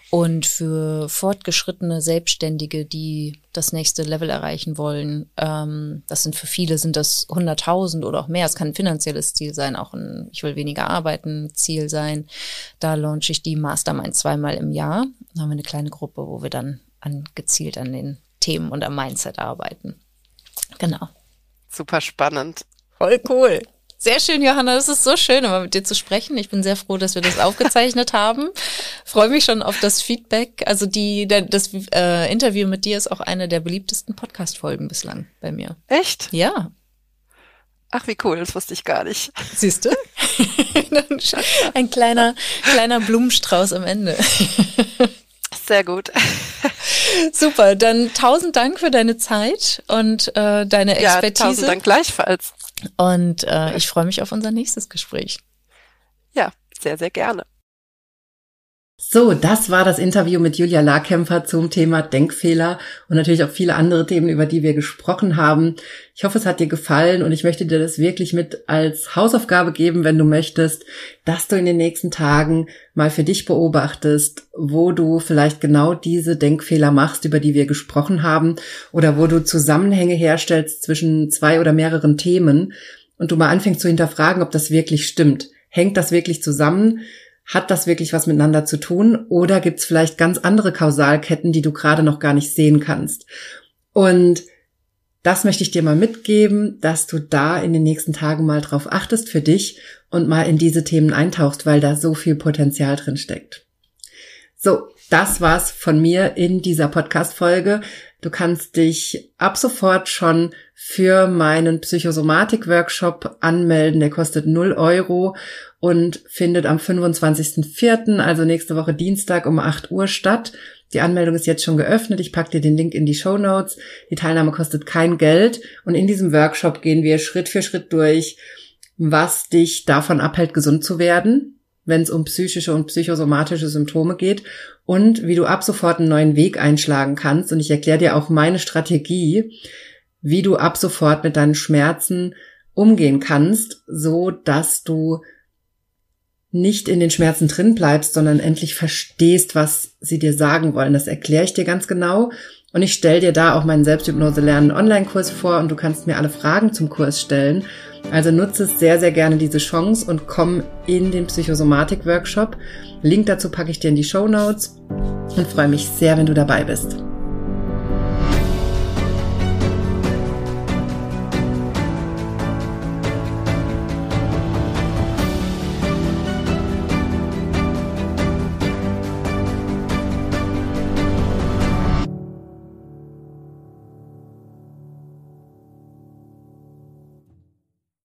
Und für fortgeschrittene Selbstständige, die das nächste Level erreichen wollen, ähm, das sind für viele sind das 100.000 oder auch mehr. Es kann ein finanzielles Ziel sein, auch ein Ich will weniger arbeiten Ziel sein. Da launche ich die Mastermind zweimal im Jahr. Da haben wir eine kleine Gruppe, wo wir dann an, gezielt an den Themen und am Mindset arbeiten. Genau. Super spannend. Voll cool. Sehr schön, Johanna. Das ist so schön, immer mit dir zu sprechen. Ich bin sehr froh, dass wir das aufgezeichnet haben. Freue mich schon auf das Feedback. Also die, das äh, Interview mit dir ist auch eine der beliebtesten Podcast-Folgen bislang bei mir. Echt? Ja. Ach, wie cool, das wusste ich gar nicht. Siehst du? Ein kleiner, kleiner Blumenstrauß am Ende. Sehr gut. Super, dann tausend Dank für deine Zeit und äh, deine Expertise. Ja, tausend Dank gleichfalls. Und äh, ich freue mich auf unser nächstes Gespräch. Ja, sehr, sehr gerne. So, das war das Interview mit Julia Larkämpfer zum Thema Denkfehler und natürlich auch viele andere Themen, über die wir gesprochen haben. Ich hoffe, es hat dir gefallen und ich möchte dir das wirklich mit als Hausaufgabe geben, wenn du möchtest, dass du in den nächsten Tagen mal für dich beobachtest, wo du vielleicht genau diese Denkfehler machst, über die wir gesprochen haben oder wo du Zusammenhänge herstellst zwischen zwei oder mehreren Themen und du mal anfängst zu hinterfragen, ob das wirklich stimmt. Hängt das wirklich zusammen? Hat das wirklich was miteinander zu tun oder gibt es vielleicht ganz andere Kausalketten, die du gerade noch gar nicht sehen kannst? Und das möchte ich dir mal mitgeben, dass du da in den nächsten Tagen mal drauf achtest für dich und mal in diese Themen eintauchst, weil da so viel Potenzial drin steckt. So, das war's von mir in dieser Podcast-Folge. Du kannst dich ab sofort schon für meinen Psychosomatik-Workshop anmelden. Der kostet 0 Euro und findet am 25.04., also nächste Woche Dienstag um 8 Uhr statt. Die Anmeldung ist jetzt schon geöffnet. Ich packe dir den Link in die Show Notes. Die Teilnahme kostet kein Geld. Und in diesem Workshop gehen wir Schritt für Schritt durch, was dich davon abhält, gesund zu werden, wenn es um psychische und psychosomatische Symptome geht und wie du ab sofort einen neuen Weg einschlagen kannst. Und ich erkläre dir auch meine Strategie, wie du ab sofort mit deinen Schmerzen umgehen kannst, so dass du nicht in den Schmerzen drin bleibst, sondern endlich verstehst, was sie dir sagen wollen. Das erkläre ich dir ganz genau. Und ich stelle dir da auch meinen Selbsthypnose lernen Online-Kurs vor und du kannst mir alle Fragen zum Kurs stellen. Also nutze sehr, sehr gerne diese Chance und komm in den Psychosomatik-Workshop. Link dazu packe ich dir in die Show Notes und freue mich sehr, wenn du dabei bist.